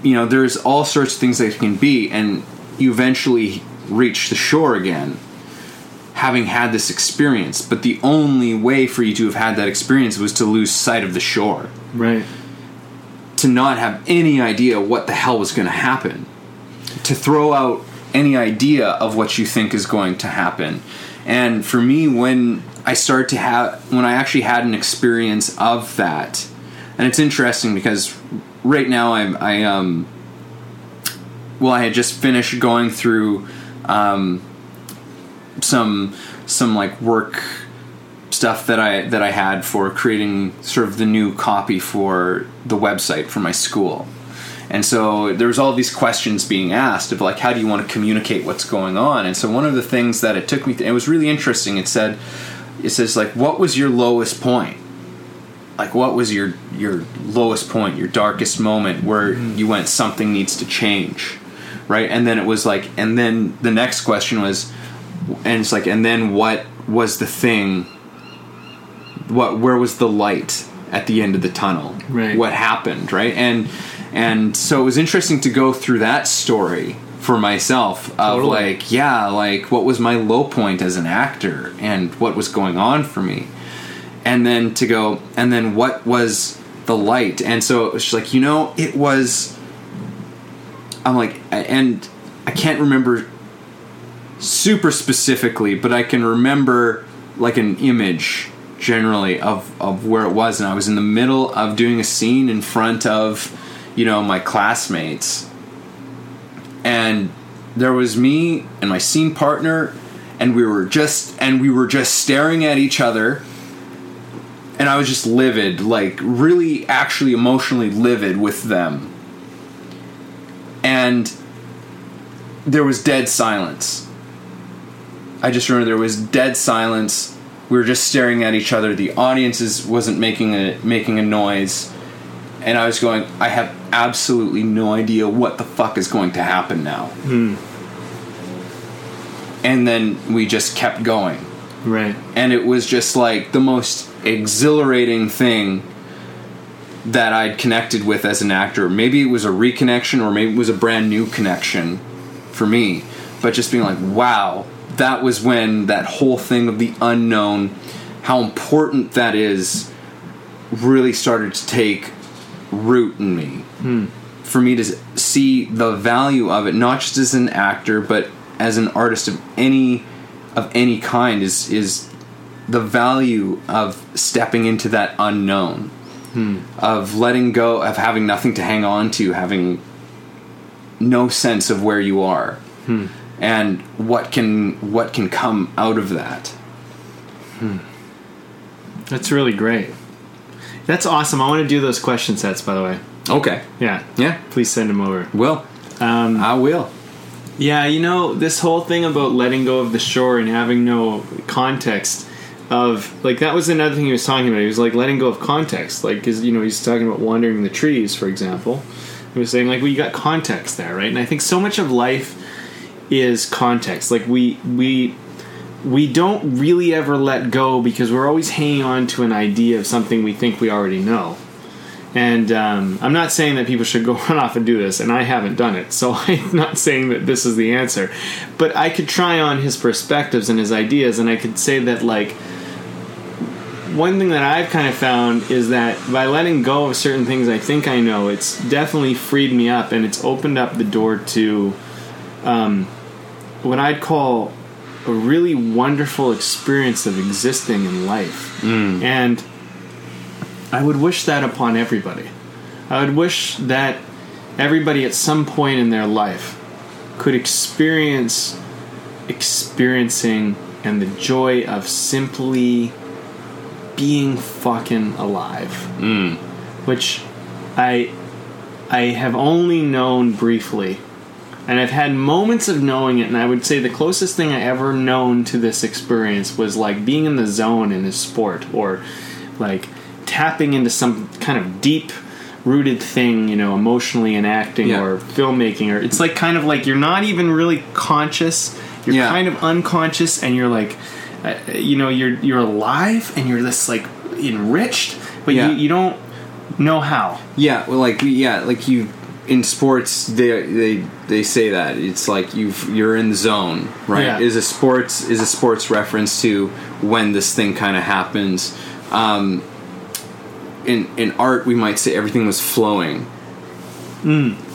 You know, there's all sorts of things that it can be and you eventually reach the shore again having had this experience, but the only way for you to have had that experience was to lose sight of the shore, Right. to not have any idea what the hell was going to happen, to throw out any idea of what you think is going to happen. And for me, when I started to have, when I actually had an experience of that, and it's interesting because right now I'm, I, um, well, I had just finished going through, um, some some like work stuff that I that I had for creating sort of the new copy for the website for my school. And so there was all these questions being asked of like how do you want to communicate what's going on? And so one of the things that it took me to, it was really interesting. It said it says like what was your lowest point? Like what was your your lowest point, your darkest moment where you went something needs to change? Right? And then it was like and then the next question was and it's like and then what was the thing what where was the light at the end of the tunnel Right. what happened right and and so it was interesting to go through that story for myself of Totally. like yeah like what was my low point as an actor and what was going on for me and then to go and then what was the light and so it was just like you know it was i'm like and i can't remember super specifically, but I can remember like an image generally of, of where it was, and I was in the middle of doing a scene in front of, you know, my classmates, and there was me and my scene partner, and we were just and we were just staring at each other. And I was just livid, like really actually emotionally livid with them. And there was dead silence. I just remember there was dead silence. We were just staring at each other. The audience is, wasn't making a making a noise, and I was going. I have absolutely no idea what the fuck is going to happen now. Hmm. And then we just kept going, Right. and it was just like the most exhilarating thing that I'd connected with as an actor. Maybe it was a reconnection, or maybe it was a brand new connection for me. But just being like, wow, that was when that whole thing of the unknown, how important that is, really started to take root in me. Hmm. For me to see the value of it, not just as an actor, but as an artist of any of any kind, is is the value of stepping into that unknown of letting go, of having nothing to hang on to, having no sense of where you are, and what can what can come out of that. That's really great. That's awesome. I want to do those question sets, by the way. Okay, Yeah. yeah, Please send them over. will Um, I will. Yeah, you know, this whole thing about letting go of the shore and having no context of like that was another thing he was talking about. He was like letting go of context, like because you know he's talking about wandering the trees, for example. He was saying like you got context there, right? And I think so much of life is context. Like we we we don't really ever let go because we're always hanging on to an idea of something we think we already know. And um, I'm not saying that people should go (laughs) run off and do this, and I haven't done it, so (laughs) I'm not saying that this is the answer. But I could try on his perspectives and his ideas, and I could say that, like, one thing that I've kind of found is that by letting go of certain things I think I know, it's definitely freed me up and it's opened up the door to um, what I'd call a really wonderful experience of existing in life. And I would wish that upon everybody. I would wish that everybody at some point in their life could experience experiencing and the joy of simply being fucking alive. Mm. Which I I have only known briefly. And I've had moments of knowing it, and I would say the closest thing I ever known to this experience was like being in the zone in a sport, or like tapping into some kind of deep rooted thing, you know, emotionally in acting Yeah. or filmmaking, or it's like kind of like you're not even really conscious, you're Yeah. kind of unconscious, and you're like, you know, you're you're alive and you're this like enriched, but Yeah. you, you don't know how. Yeah, well, like yeah, like you in sports, they they they say that it's like you've you're in the zone, right? Yeah. Is a sports is a sports reference to when this thing kind of happens. Um, in in art, we might say everything was flowing.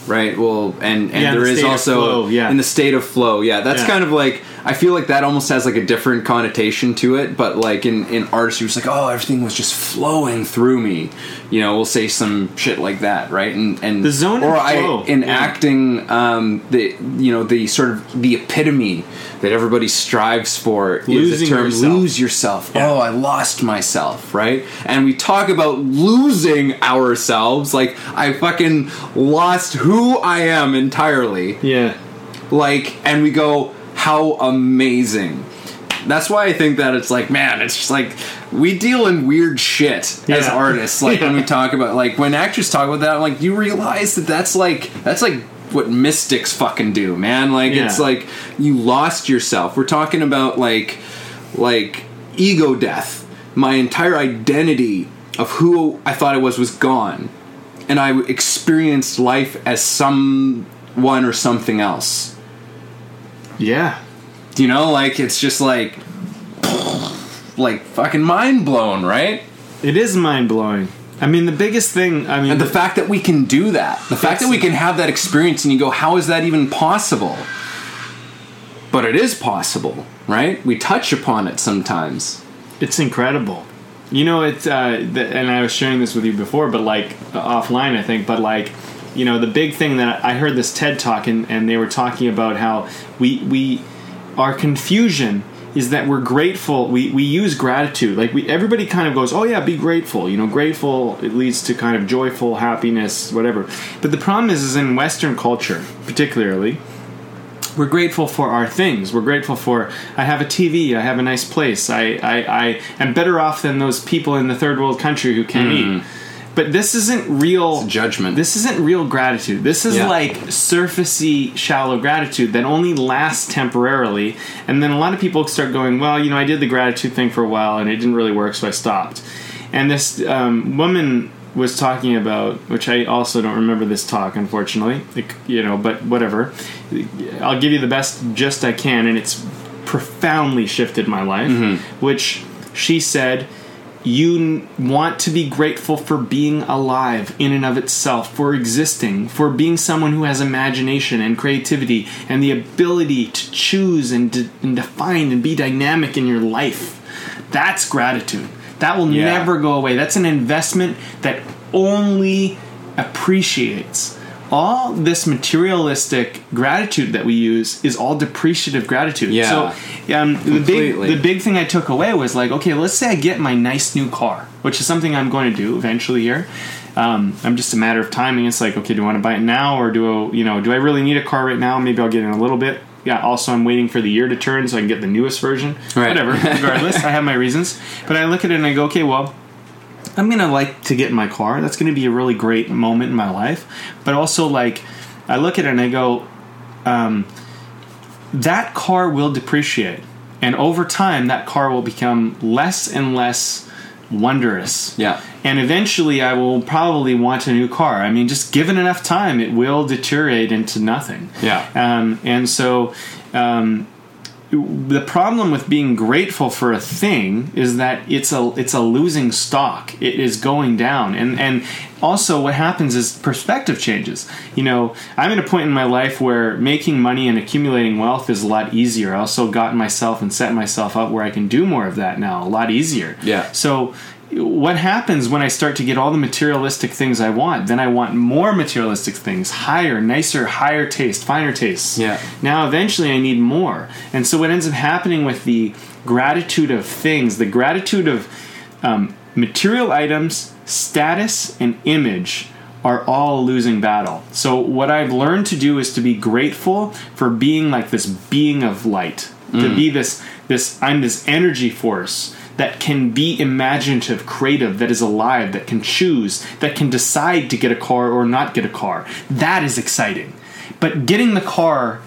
Right. Well, and and. Yeah, there the is also flow, yeah. in the state of flow. Yeah, that's kind of like I feel like that almost has like a different connotation to it. But like in in artistry, it's like oh, everything was just flowing through me. You know, we'll say some shit like that, right? And and The zone or I flow, in yeah. acting, um, the you know the sort of the epitome that everybody strives for is Losing the term yourself. lose yourself. Yeah. Oh, I lost myself, right? And we talk about losing ourselves, like I fucking lost who I am entirely Yeah. like and we go how amazing. That's why i think that it's like man it's just like we deal in weird shit as artists. Like when we talk about like when actors talk about that i'm like you realize that that's like that's like what mystics fucking do man. Like Yeah. it's like you lost yourself. We're talking about like like ego death. My entire identity of who i thought i was was gone. And i experienced life as someone or something else Yeah. you know, like it's just like like fucking mind blown, right? It is mind blowing. I mean, the biggest thing. I mean, And the fact that we can do that, the fact that we can have that experience, and you go, how is that even possible? But it is possible, right? We touch upon it sometimes. It's incredible. You know, it's uh, th- and I was sharing this with you before, but like uh, offline, I think. But like, you know, the big thing that I heard this TED talk, and, and they were talking about how we we our confusion is that we're grateful. We we use gratitude. Like we everybody kind of goes, oh yeah, be grateful. You know, grateful it leads to kind of joyful happiness, whatever. But the problem is, is in Western culture, particularly we're grateful for our things. We're grateful for I have a TV, I have a nice place, I, I, I am better off than those people in the third world country who can't hmm. eat. But this isn't real It's judgment. This isn't real gratitude. This is Yeah. like surfacey, shallow gratitude that only lasts temporarily. And then a lot of people start going, well, you know, I did the gratitude thing for a while and it didn't really work, so I stopped. And this um, woman was talking about, which I also don't remember this talk, unfortunately. It, you know, but whatever. I'll give you the best gist I can, and it's profoundly shifted my life. Which she said, you want to be grateful for being alive in and of itself, for existing, for being someone who has imagination and creativity and the ability to choose and, de- and define and be dynamic in your life. That's gratitude. That will Yeah. never go away. That's an investment that only appreciates all this materialistic gratitude that we use is all depreciative gratitude. Yeah. So um, the big the big thing I took away was like, okay, let's say I get my nice new car, which is something I'm going to do eventually here. Um, I'm just a matter of timing. It's like, okay, do I want to buy it now, or do I, you know, do I really need a car right now? Maybe I'll get in a little bit. Yeah. Also, I'm waiting for the year to turn so I can get the newest version. Right. Whatever. (laughs) Regardless, I have my reasons. But I look at it and I go, okay, well, I'm gonna like to get in my car. That's gonna be a really great moment in my life. But also, like, I look at it and I go, um, that car will depreciate, and over time, that car will become less and less wondrous. Yeah. And eventually, I will probably want a new car. I mean, just given enough time, it will deteriorate into nothing. Yeah. Um, and so, um, the problem with being grateful for a thing is that it's a it's a losing stock. It is going down, and and also what happens is perspective changes. You know, I'm at a point in my life where making money and accumulating wealth is a lot easier. I also got myself and set myself up where I can do more of that now, a lot easier. Yeah. So what happens when I start to get all the materialistic things I want? Then I want more materialistic things, higher, nicer, higher taste, finer tastes. Yeah. Now eventually I need more. And so what ends up happening with the gratitude of things, the gratitude of um, material items, status, and image are all losing battle. So what I've learned to do is to be grateful for being like this being of light. To be this this I'm this energy force that can be imaginative, creative, that is alive, that can choose, that can decide to get a car or not get a car. That is exciting. But getting the car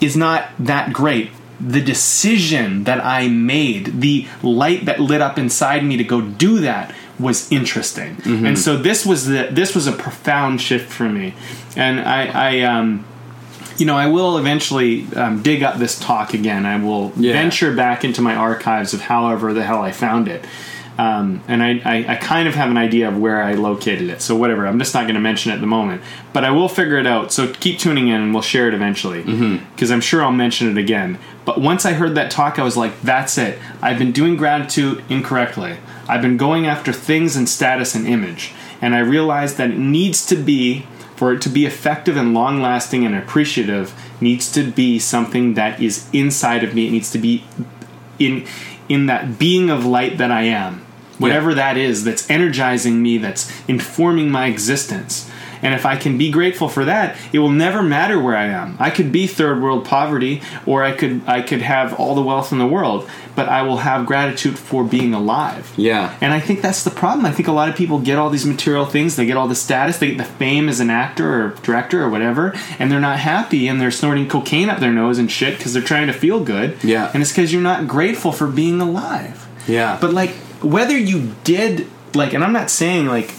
is not that great. The decision that I made, the light that lit up inside me to go do that was interesting. And so this was the this was a profound shift for me. And I, I um you know, I will eventually um, dig up this talk again. I will Yeah. venture back into my archives of however the hell I found it. Um, and I, I, I kind of have an idea of where I located it. So, whatever. I'm just not going to mention it at the moment. But I will figure it out. So, keep tuning in and we'll share it eventually. Because I'm sure I'll mention it again. But once I heard that talk, I was like, that's it. I've been doing gratitude incorrectly. I've been going after things and status and image. And I realized that it needs to be for it to be effective and long lasting and appreciative needs to be something that is inside of me. It needs to be in in that being of light that i am. Whatever that is that's energizing me that's informing my existence and if i can be grateful for that it will never matter where i am i could be third world poverty or i could i could have all the wealth in the world but i will have gratitude for being alive Yeah. and I think that's the problem. I think a lot of people get all these material things, they get all the status, they get the fame as an actor or director or whatever, and they're not happy and they're snorting cocaine up their nose and shit because they're trying to feel good. Yeah. And it's because you're not grateful for being alive. Yeah. But like whether you did like and I'm not saying like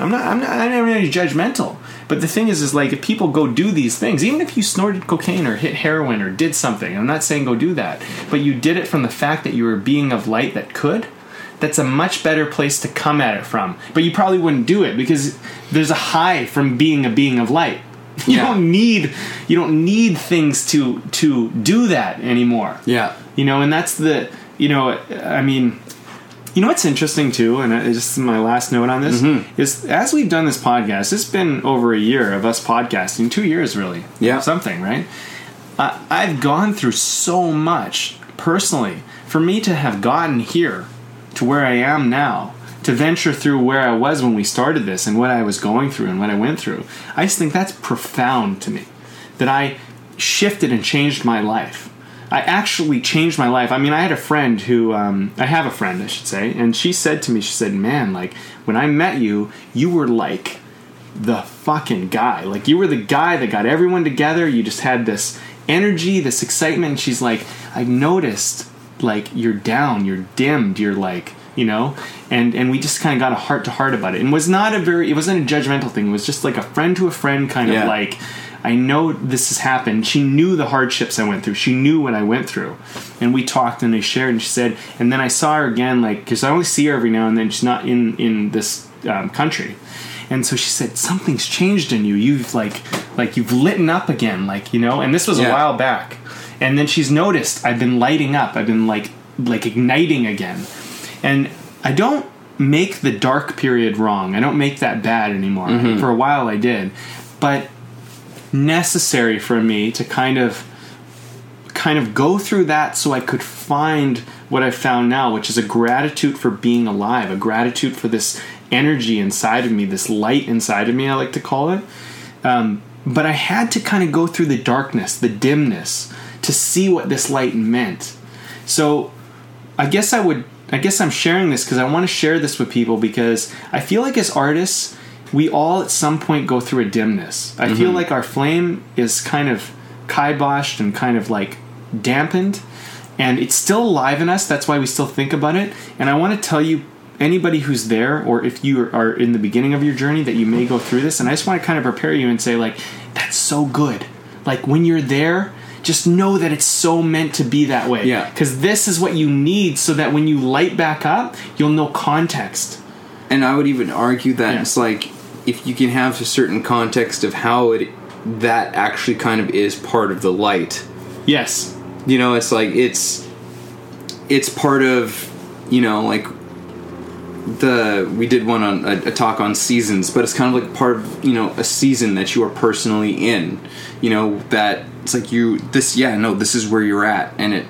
I'm not I'm not I'm not really judgmental. But the thing is is like if people go do these things, even if you snorted cocaine or hit heroin or did something, I'm not saying go do that, but you did it from the fact that you were a being of light that could, that's a much better place to come at it from. But you probably wouldn't do it because there's a high from being a being of light. (laughs) You Yeah. don't need you don't need things to to do that anymore yeah. you know and that's the you know i mean you know what's interesting too and it's just my last note on this Mm-hmm. is as we've done this podcast it's been over a year of us podcasting two years really Yeah. something right I, i've gone through so much personally for me to have gotten here to where i am now to venture through where i was when we started this and what i was going through and what i went through i just think that's profound to me that i shifted and changed my life I actually changed my life. I mean, I had a friend who, um, I have a friend, I should say, and she said to me, she said, Man, like, when I met you, you were like the fucking guy. Like, you were the guy that got everyone together. You just had this energy, this excitement. And she's like, I've noticed, like, you're down, you're dimmed, you're like, you know and and we just kind of got a heart to heart about it and it was not a very it wasn't a judgmental thing it was just like a friend to a friend kind Yeah. of like I know this has happened. She knew the hardships I went through. She knew what I went through. And we talked and they shared and she said, and then I saw her again, like, because I only see her every now and then. She's not in, in this um, country. And so she said, something's changed in you. You've like, like you've litten up again, like, you know, and this was a while back. And then she's noticed I've been lighting up. I've been like, like igniting again. And I don't make the dark period wrong. I don't make that bad anymore. For a while I did. But necessary for me to kind of kind of go through that so I could find what I found now, which is a gratitude for being alive, a gratitude for this energy inside of me, this light inside of me, I like to call it. Um, but I had to kind of go through the darkness, the dimness, to see what this light meant. So I guess I would, I guess I'm sharing this because I want to share this with people because I feel like as artists, we all at some point go through a dimness. I feel mm-hmm. like our flame is kind of kiboshed and kind of like dampened, and it's still alive in us. That's why we still think about it. And I want to tell you, anybody who's there, or if you are in the beginning of your journey, that you may go through this. And I just want to kind of prepare you and say, like, that's so good. Like when you're there. Just know that it's so meant to be that way. Yeah. Because this is what you need so that when you light back up, you'll know context. and I would even argue that Yeah. it's like if you can have a certain context of how it that actually kind of is part of the light. Yes. You know, it's like it's it's part of you know like the we did one on a, a talk on seasons, but it's kind of like part of you know a season that you are personally in. You know that it's like you this yeah no this is where you're at and it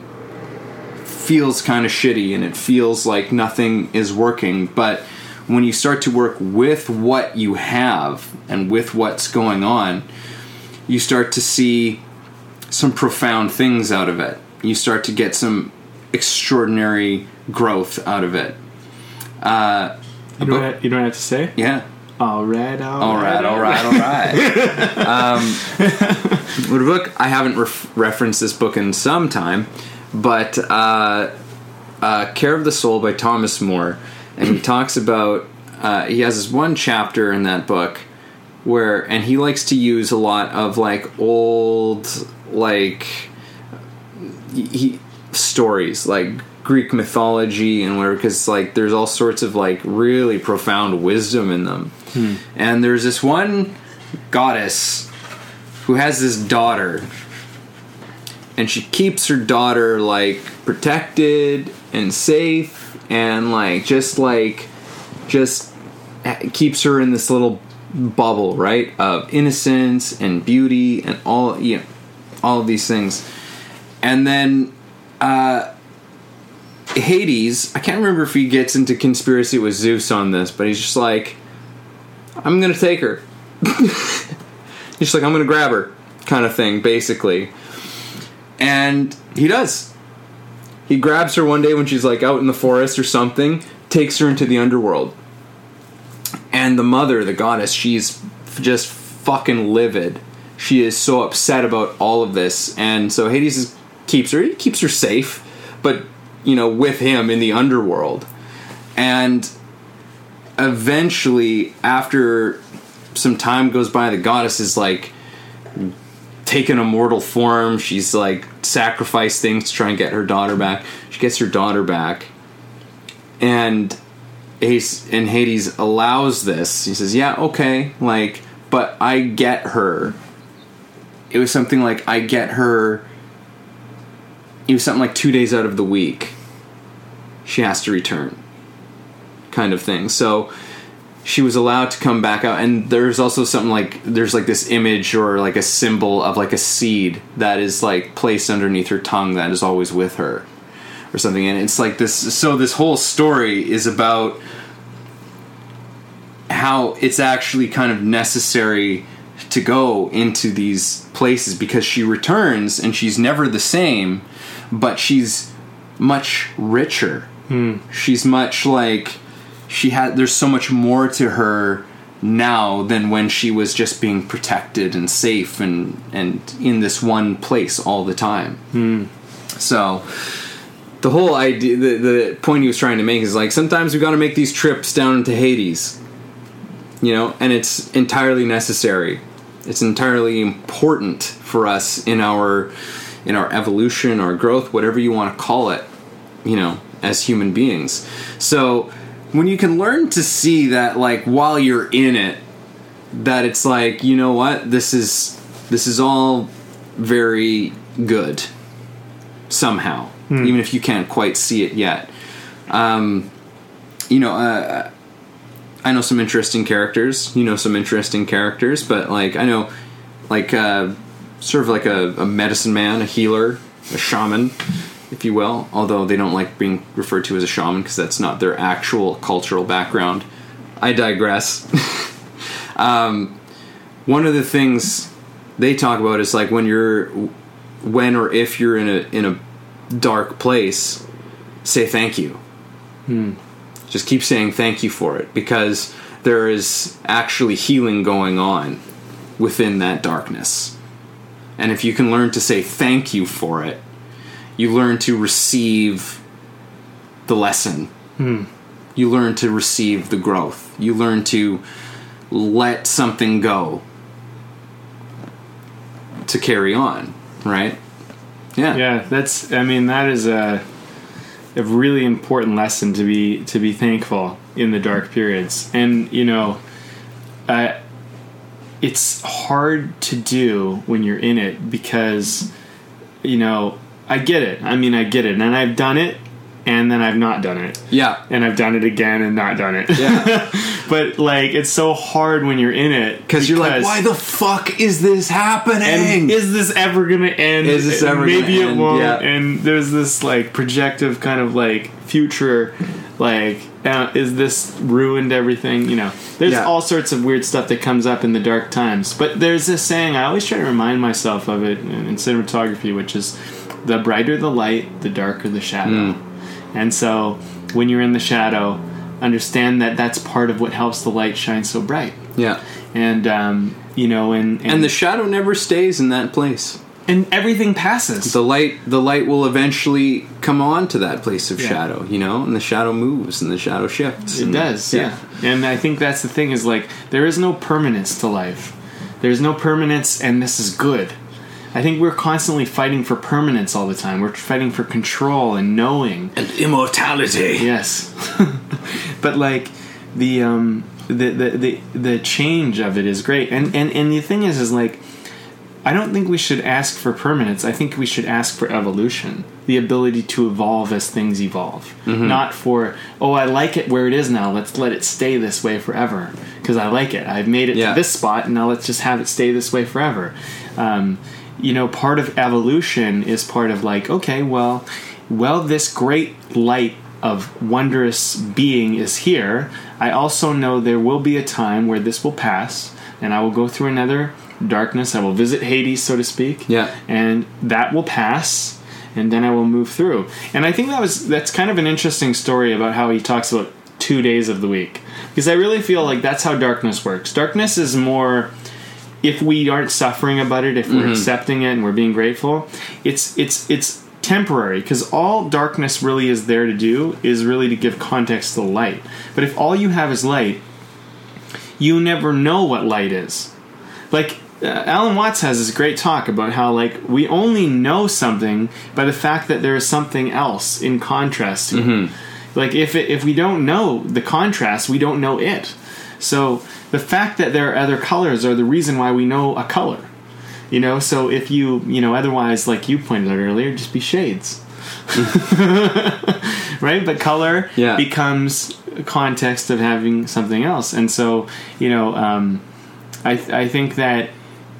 feels kind of shitty and it feels like nothing is working, but when you start to work with what you have and with what's going on, you start to see some profound things out of it. You start to get some extraordinary growth out of it. Uh, You don't, have, you don't have to say? yeah. All right, all, All right, all right, all right. (laughs) um, what a book! I haven't ref- referenced this book in some time, but uh, uh, "Care of the Soul" by Thomas Moore, and he talks about. Uh, he has this one chapter in that book where, and he likes to use a lot of like old, like he stories like Greek mythology and whatever because like there's all sorts of like really profound wisdom in them. And there's this one goddess who has this daughter and she keeps her daughter like protected and safe and like just like just keeps her in this little bubble, right? Of innocence and beauty and all you know, all of these things. And then uh Hades, I can't remember if he gets into conspiracy with Zeus on this, but he's just like I'm to take her. (laughs) he's just like I'm to grab her kind of thing basically. And he does. He grabs her one day when she's like out in the forest or something, takes her into the underworld. And the mother, the goddess, she's just fucking livid. She is so upset about all of this. And so Hades is, keeps her, he keeps her safe, but, you know, with him in the underworld. And eventually, after some time goes by, the goddess is like taken a mortal form. She's like sacrificed things to try and get her daughter back. She gets her daughter back, and Ace and Hades allows this. He says, "Yeah, okay, like, but I get her." It was something like I get her. It was something like two days out of the week. She has to return, kind of thing. So she was allowed to come back out and there's also something like there's like this image or like a symbol of like a seed that is like placed underneath her tongue that is always with her or something. And it's like this so this whole story is about how it's actually kind of necessary to go into these places because she returns and she's never the same but she's much richer. Hmm. She's much like she had there's so much more to her now than when she was just being protected and safe and and in this one place all the time. Hmm. So the whole idea the, the point he was trying to make is like sometimes we've got to make these trips down into hades you know and it's entirely necessary. It's entirely important for us in our in our evolution our growth whatever you want to call it you know as human beings. So when you can learn to see that like while you're in it that it's like you know what? This is this is all very good somehow even if you can't quite see it yet. Um, you know, uh, I know some interesting characters. You know some interesting characters, but like I know, like uh, sort of like a, a medicine man, a healer, a shaman, if you will. Although they don't like being referred to as a shaman because that's not their actual cultural background. I digress. (laughs) um, one of the things they talk about is like when you're, when or if you're in a in a dark place, say thank you. Just keep saying thank you for it because there is actually healing going on within that darkness. And if you can learn to say thank you for it, you learn to receive the lesson. You learn to receive the growth. You learn to let something go to carry on, right? Yeah. Yeah, that's. I mean, that is a a really important lesson to be to be thankful in the dark periods, and you know, uh, it's hard to do when you're in it because, you know, I get it. I mean, I get it, and I've done it, and then I've not done it, Yeah. and I've done it again and not done it. Yeah. (laughs) but like, it's so hard when you're in it Because you're like, why the fuck is this happening? and is this ever gonna end? Is this ever Maybe it end? won't. Yeah. And there's this like projective kind of like future, like uh, is this ruined everything? You know, there's Yeah. all sorts of weird stuff that comes up in the dark times. But there's this saying I always try to remind myself of it in, in cinematography, which is the brighter the light, the darker the shadow. Hmm. And so when you're in the shadow, understand that that's part of what helps the light shine so bright. yeah. And um, you know, and and, And the shadow never stays in that place. and everything passes. The light the light will eventually come on to that place of Yeah. shadow, you know, and the shadow moves and the shadow shifts. It and- does, yeah. And I think that's the thing is like there is no permanence to life. There's no permanence, and this is good. I think we're constantly fighting for permanence all the time. We're fighting for control and knowing. And immortality. Yes, (laughs) but like the um the, the the the change of it is great. And and and the thing is, is like I don't think we should ask for permanence. I think we should ask for evolution, the ability to evolve as things evolve. Not for, oh, I like it where it is now. Let's let it stay this way forever because I like it. I've made it Yeah. to this spot, and now let's just have it stay this way forever. Um, you know, part of evolution is part of like, okay, well, well, this great light of wondrous being is here. I also know there will be a time where this will pass, and I will go through another darkness. I will visit Hades, so to speak. Yeah. And that will pass, and then I will move through. And I think that was that's kind of an interesting story about how he talks about two days of the week. Because I really feel like that's how darkness works. Darkness is more if we aren't suffering about it, if we're accepting it and we're being grateful, it's it's it's temporary because all darkness really is there to do is really to give context to the light. But if all you have is light, you never know what light is. Like uh, Alan Watts has this great talk about how like we only know something by the fact that there is something else in contrast to it. Like if it, if we don't know the contrast, we don't know it. So the fact that there are other colors are the reason why we know a color. You know, so if you you know otherwise, like you pointed out earlier, just be shades. (laughs) right? But color Yeah. becomes context of having something else, and so you know, um, I I think that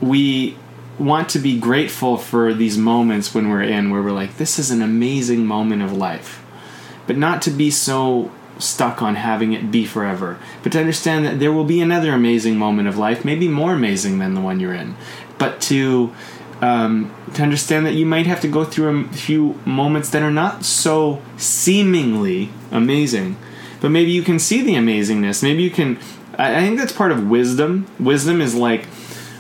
we want to be grateful for these moments when we're in where we're like, this is an amazing moment of life, but not to be so stuck on having it be forever, but to understand that there will be another amazing moment of life, maybe more amazing than the one you're in, but to um, to understand that you might have to go through a few moments that are not so seemingly amazing, but maybe you can see the amazingness. Maybe you can. I, I think that's part of wisdom. Wisdom is like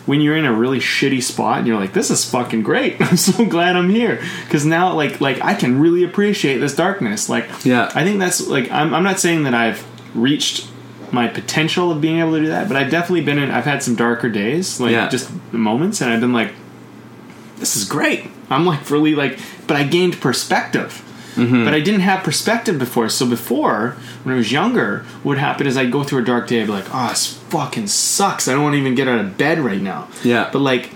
when you're in a really shitty spot and you're like, "This is fucking great. (laughs) I'm so glad I'm here." Because now, like, like I can really appreciate this darkness. Like, Yeah. I think that's like I'm, I'm not saying that I've reached my potential of being able to do that, but I've definitely been in. I've had some darker days, like Yeah. just moments, and I've been like, "This is great." I'm like really like, but I gained perspective. Mm-hmm. But I didn't have perspective before. So before, when I was younger, what would happen is I'd go through a dark day. I'd be like, "Oh, this fucking sucks. I don't want to even get out of bed right now." Yeah. But like,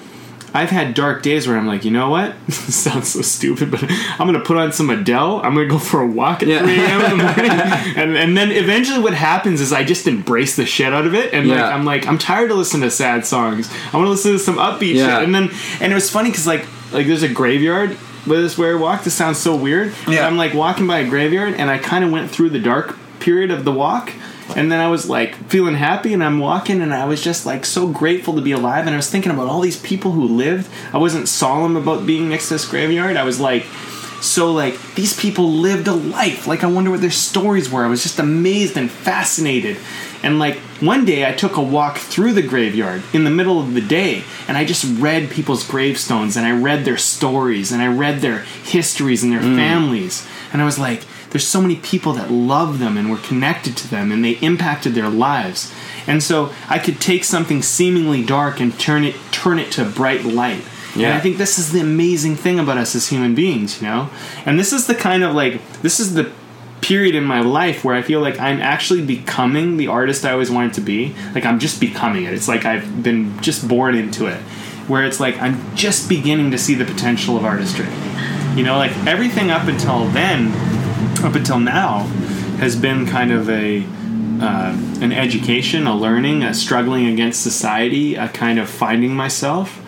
I've had dark days where I'm like, you know what? (laughs) sounds so stupid, but I'm gonna put on some Adele. I'm gonna go for a walk at Yeah. 3 a.m. in the (laughs) morning, and and then eventually what happens is I just embrace the shit out of it, and like I'm like I'm tired of listening to sad songs. I want to listen to some upbeat Yeah. shit, and then and it was funny because like like there's a graveyard. With this where I walk, this sounds so weird. Yeah. I'm like walking by a graveyard, and I kind of went through the dark period of the walk, and then I was like feeling happy, and I'm walking, and I was just like so grateful to be alive, and I was thinking about all these people who lived. I wasn't solemn about being next to this graveyard. I was like, so like these people lived a life. Like I wonder what their stories were. I was just amazed and fascinated. And like one day I took a walk through the graveyard in the middle of the day and I just read people's gravestones and I read their stories and I read their histories and their mm. families. And I was like, there's so many people that love them and were connected to them and they impacted their lives. And so I could take something seemingly dark and turn it turn it to bright light. And Yeah. I think this is the amazing thing about us as human beings, you know? And this is the kind of like, this is the period in my life where I feel like I'm actually becoming the artist I always wanted to be. Like, I'm just becoming it. It's like I've been just born into it. Where it's like I'm just beginning to see the potential of artistry. You know, like everything up until then, up until now, has been kind of a uh, an education, a learning, a struggling against society, a kind of finding myself,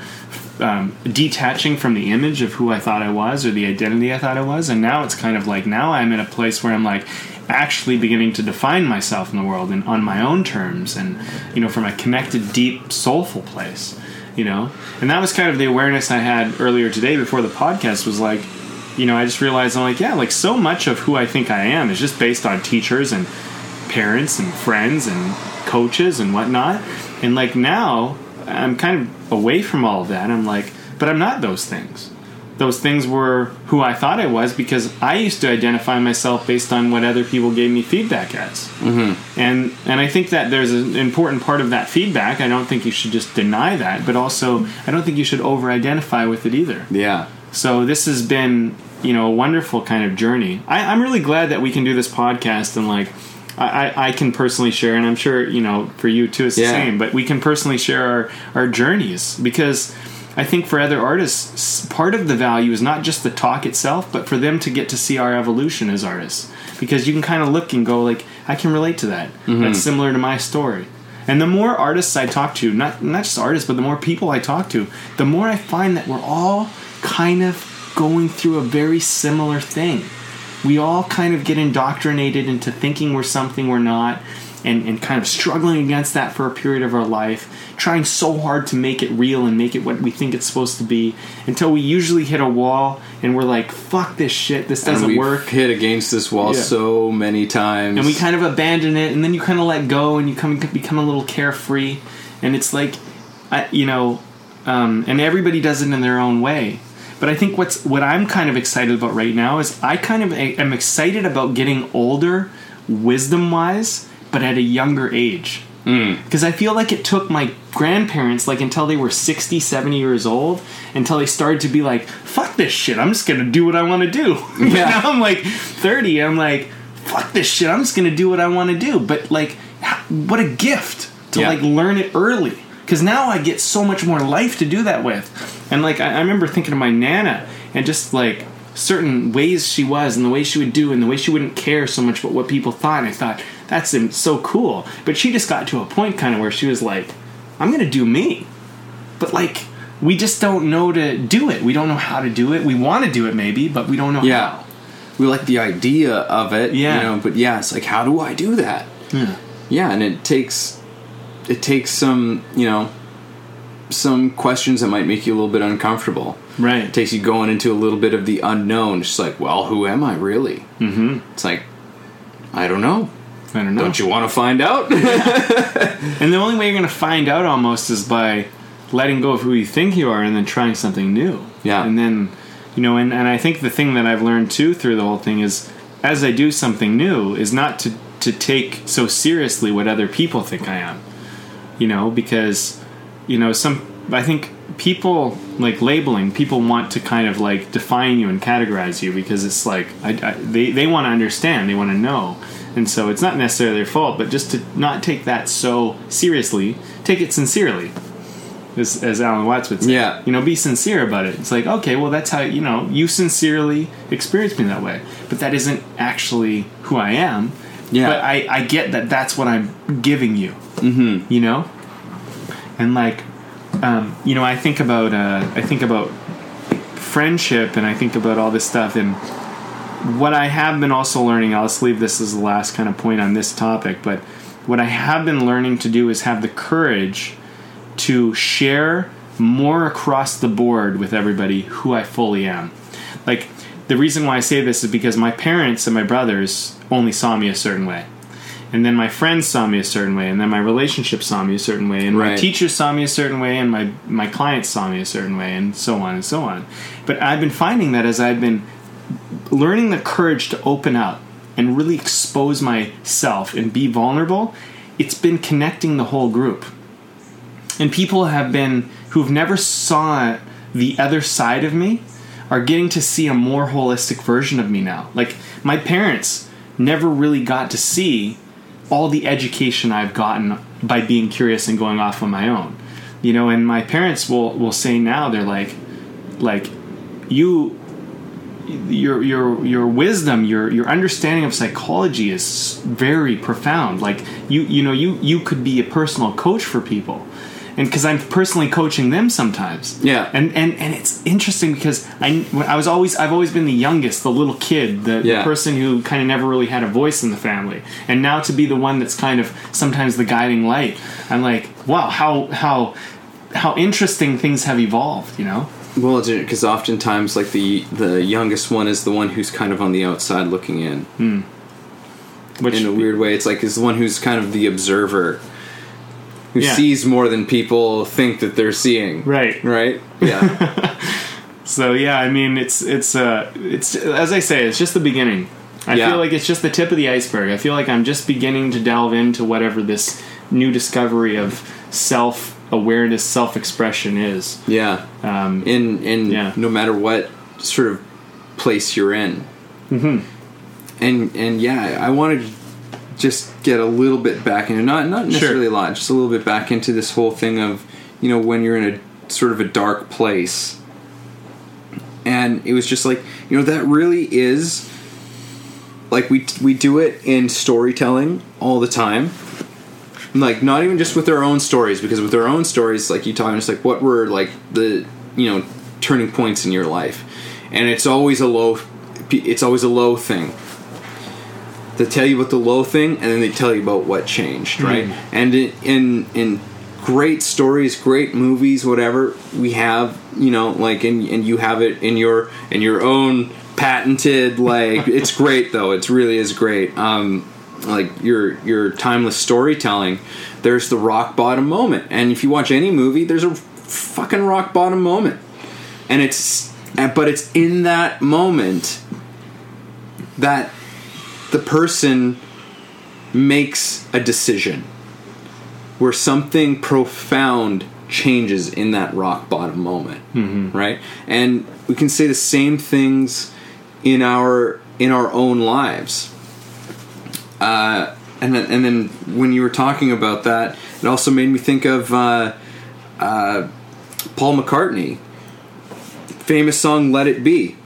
um, detaching from the image of who I thought I was or the identity I thought I was. And now it's kind of like now I'm in a place where I'm like actually beginning to define myself in the world and on my own terms and you know from a connected deep soulful place you know and that was kind of the awareness i had earlier today before the podcast was like you know i just realized i'm like yeah like so much of who i think i am is just based on teachers and parents and friends and coaches and whatnot and like now i'm kind of away from all of that i'm like but i'm not those things those things were who I thought I was because I used to identify myself based on what other people gave me feedback as. Mm-hmm. And and I think that there's an important part of that feedback. I don't think you should just deny that, but also I don't think you should over-identify with it either. Yeah. So this has been you know a wonderful kind of journey. I, I'm really glad that we can do this podcast and like. I, I- I can personally share, and I'm sure you know for you too it's the Yeah. same. But we can personally share our our journeys because I think for other artists, part of the value is not just the talk itself, but for them to get to see our evolution as artists. Because you can kind of look and go like, I can relate to that. Mm-hmm. That's similar to my story. And the more artists I talk to, not not just artists, but the more people I talk to, the more I find that we're all kind of going through a very similar thing. We all kind of get indoctrinated into thinking we're something we're not. And, and kind of struggling against that for a period of our life, trying so hard to make it real and make it what we think it's supposed to be, until we usually hit a wall and we're like, "Fuck this shit! This doesn't work." hit against this wall Yeah. so many times. and we kind of abandon it and then you kind of let go and you come become a little carefree and it's like I, you know um, and everybody does it in their own way but i think what's what i'm kind of excited about right now is i kind of am excited about getting older wisdom wise but at a younger age. Hmm. Because i feel like it took my grandparents like until they were 60 70 years old until they started to be like fuck this shit i'm just gonna do what i want to do (laughs) Yeah. now i'm like 30 i'm like fuck this shit i'm just gonna do what i want to do. But like what a gift to Yeah. like learn it early because now i get so much more life to do that with and like I, I remember thinking of my nana and just like certain ways she was and the way she would do and the way she wouldn't care so much about what people thought and i thought that's so cool but she just got to a point kind of where she was like i'm gonna do me but like we just don't know to do it we don't know how to do it we want to do it maybe but we don't know Yeah. how we like the idea of it. Yeah. You know, but yeah, it's like how do I do that? Yeah. Yeah, and it takes it takes some, you know, some questions that might make you a little bit uncomfortable. right It takes you going into a little bit of the unknown. It's like, well, who am I really? Mm-hmm. It's like, I don't know. i don't know Don't you want to find out? (laughs) And the only way you're going to find out almost is by letting go of who you think you are and then trying something new. Yeah. And then, you know, and, and I think the thing that I've learned too through the whole thing is as I do something new, is not to, to take so seriously what other people think I am. You know, because, you know, some, I think people like labeling, people want to kind of like define you and categorize you because it's like, I, I, they, they want to understand, they want to know. And so it's not necessarily their fault, but just to not take that so seriously, take it sincerely. as, as Alan Watts would say. Yeah. You know, be sincere about it. It's like, okay, well, that's how, you know, you sincerely experience me that way. But that isn't actually who I am. Yeah. But I, I get that that's what I'm giving you. Mm-hmm. You know? And like, um, you know, I think about, uh, I think about friendship and I think about all this stuff and what I have been also learning, I'll just leave this as the last kind of point on this topic, but what I have been learning to do is have the courage to share more across the board with everybody who I fully am. Like, the reason why I say this is because my parents and my brothers only saw me a certain way. And then my friends saw me a certain way, and then my relationship saw me a certain way, and my Right. teachers saw me a certain way, and my, my clients saw me a certain way, and so on and so on. But I've been finding that as I've been learning the courage to open up and really expose myself and be vulnerable, it's been connecting the whole group. And people have been who've never saw the other side of me are getting to see a more holistic version of me now. Like my parents never really got to see all the education I've gotten by being curious and going off on my own. You know, and my parents will will say now they're like like you your your your wisdom your your understanding of psychology is very profound like you you know you you could be a personal coach for people and because i'm personally coaching them sometimes. Yeah. and and and it's interesting because i i was always i've always been the youngest the little kid the, the person who kind of never really had a voice in the family. And now to be the one that's kind of sometimes the guiding light i'm like wow how how how interesting things have evolved you know? Well, because oftentimes, like the the youngest one is the one who's kind of on the outside looking in. Hmm. which In a weird way, it's like is the one who's kind of the observer, who Yeah. sees more than people think that they're seeing. right Right. (laughs) Yeah. So yeah, I mean, it's it's uh it's as I say, it's just the beginning. I Yeah. feel like it's just the tip of the iceberg. I feel like I'm just beginning to delve into whatever this new discovery of self awareness, self expression is. yeah. Um, In in Yeah. no matter what sort of place you're in. Mm-hmm. And and yeah, I wanted to just get a little bit back into not not necessarily a lot, just a little bit back into this whole thing of you know when you're in a sort of a dark place. And it was just like you know that really is like we we do it in storytelling all the time. Like not even just with our own stories because with our own stories like you talking it's like what were like the you know turning points in your life? And it's always a low it's always a low thing they tell you about the low thing and then they tell you about what changed right? And in, in in great stories great movies whatever we have you know like and and you have it in your in your own patented (laughs) like it's great though. It really is great. Um like your your timeless storytelling there's the rock bottom moment. And if you watch any movie there's a fucking rock bottom moment. And it's but it's in that moment that the person makes a decision where something profound changes in that rock bottom moment right? And we can say the same things in our in our own lives. Uh, and then, and then when you were talking about that, it also made me think of uh, uh, Paul McCartney, famous song "Let It Be."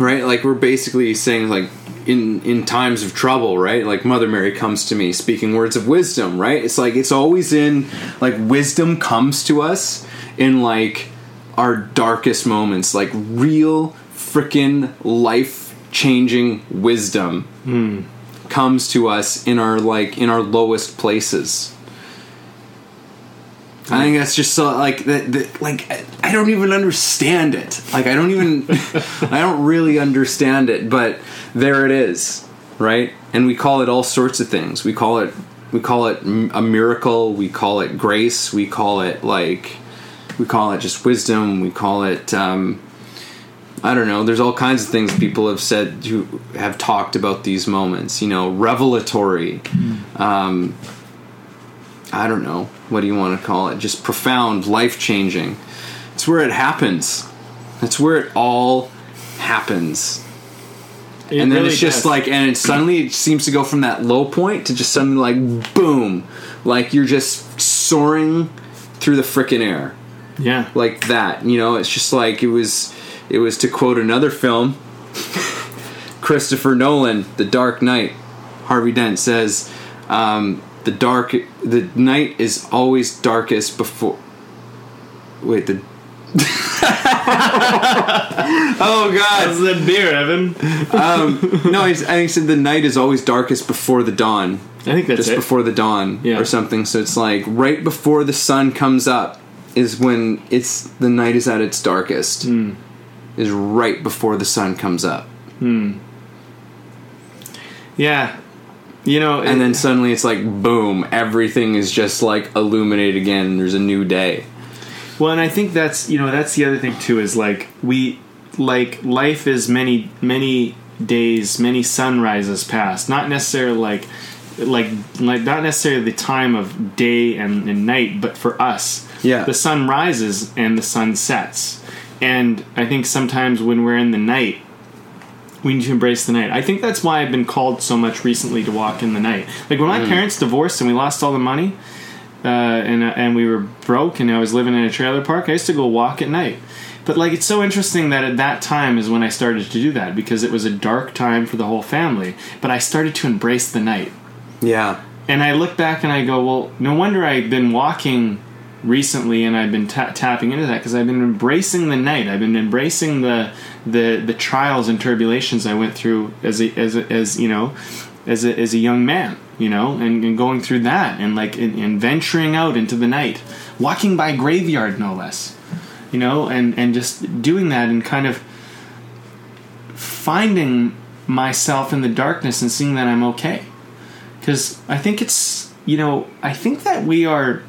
Right, like we're basically saying like in in times of trouble, right? Like Mother Mary comes to me speaking words of wisdom, right? It's like it's always in like wisdom comes to us in like our darkest moments, like real freaking life changing wisdom hmm. comes to us in our like in our lowest places. I think that's just so like that, that like I- I don't even understand it. Like I don't even (laughs) I don't really understand it, but there it is, right? And we call it all sorts of things. We call it we call it a miracle, we call it grace, we call it like we call it just wisdom, we call it um I don't know. There's all kinds of things people have said who have talked about these moments. You know, revelatory. Um, I don't know. What do you want to call it? Just profound, life changing. It's where it happens. That's where it all happens. It and then really it's just does. like, and it suddenly it seems to go from that low point to just suddenly like boom, like you're just soaring through the frickin' air Yeah. like that. You know, it's just like it was. It was to quote another film, (laughs) Christopher Nolan, The Dark Knight. Harvey Dent says, um, "The dark, the night is always darkest before." Wait, the. (laughs) oh God! How's that beer, Evan? Um, no, he's, I think he said the night is always darkest before the dawn. I think that's just it. before the dawn Yeah. or something. So it's like right before the sun comes up is when it's the night is at its darkest. Hmm. Is right before the sun comes up, Yeah. You know, and then suddenly it's like boom, everything is just like illuminated again. There's a new day. Well, and I think that's you know that's the other thing too is like we like life is many many days, many sunrises past. Not necessarily like like like not necessarily the time of day and, and night, but for us, Yeah. the sun rises and the sun sets. And I think sometimes when we're in the night, we need to embrace the night. I think that's why I've been called so much recently to walk in the night. Like when my parents divorced and we lost all the money, uh, and and we were broke, and I was living in a trailer park. I used to go walk at night. But like it's so interesting that at that time is when I started to do that because it was a dark time for the whole family. But I started to embrace the night. Yeah, And I look back and I go, well, no wonder I've been walking recently and I've been ta- tapping into that because I've been embracing the night. I've been embracing the the the trials and tribulations I went through as a, as a, as you know as a, as a young man, you know, and, and going through that and like and, and venturing out into the night, walking by graveyard no less, you know, and and just doing that and kind of finding myself in the darkness and seeing that I'm okay because I think it's you know I think that we are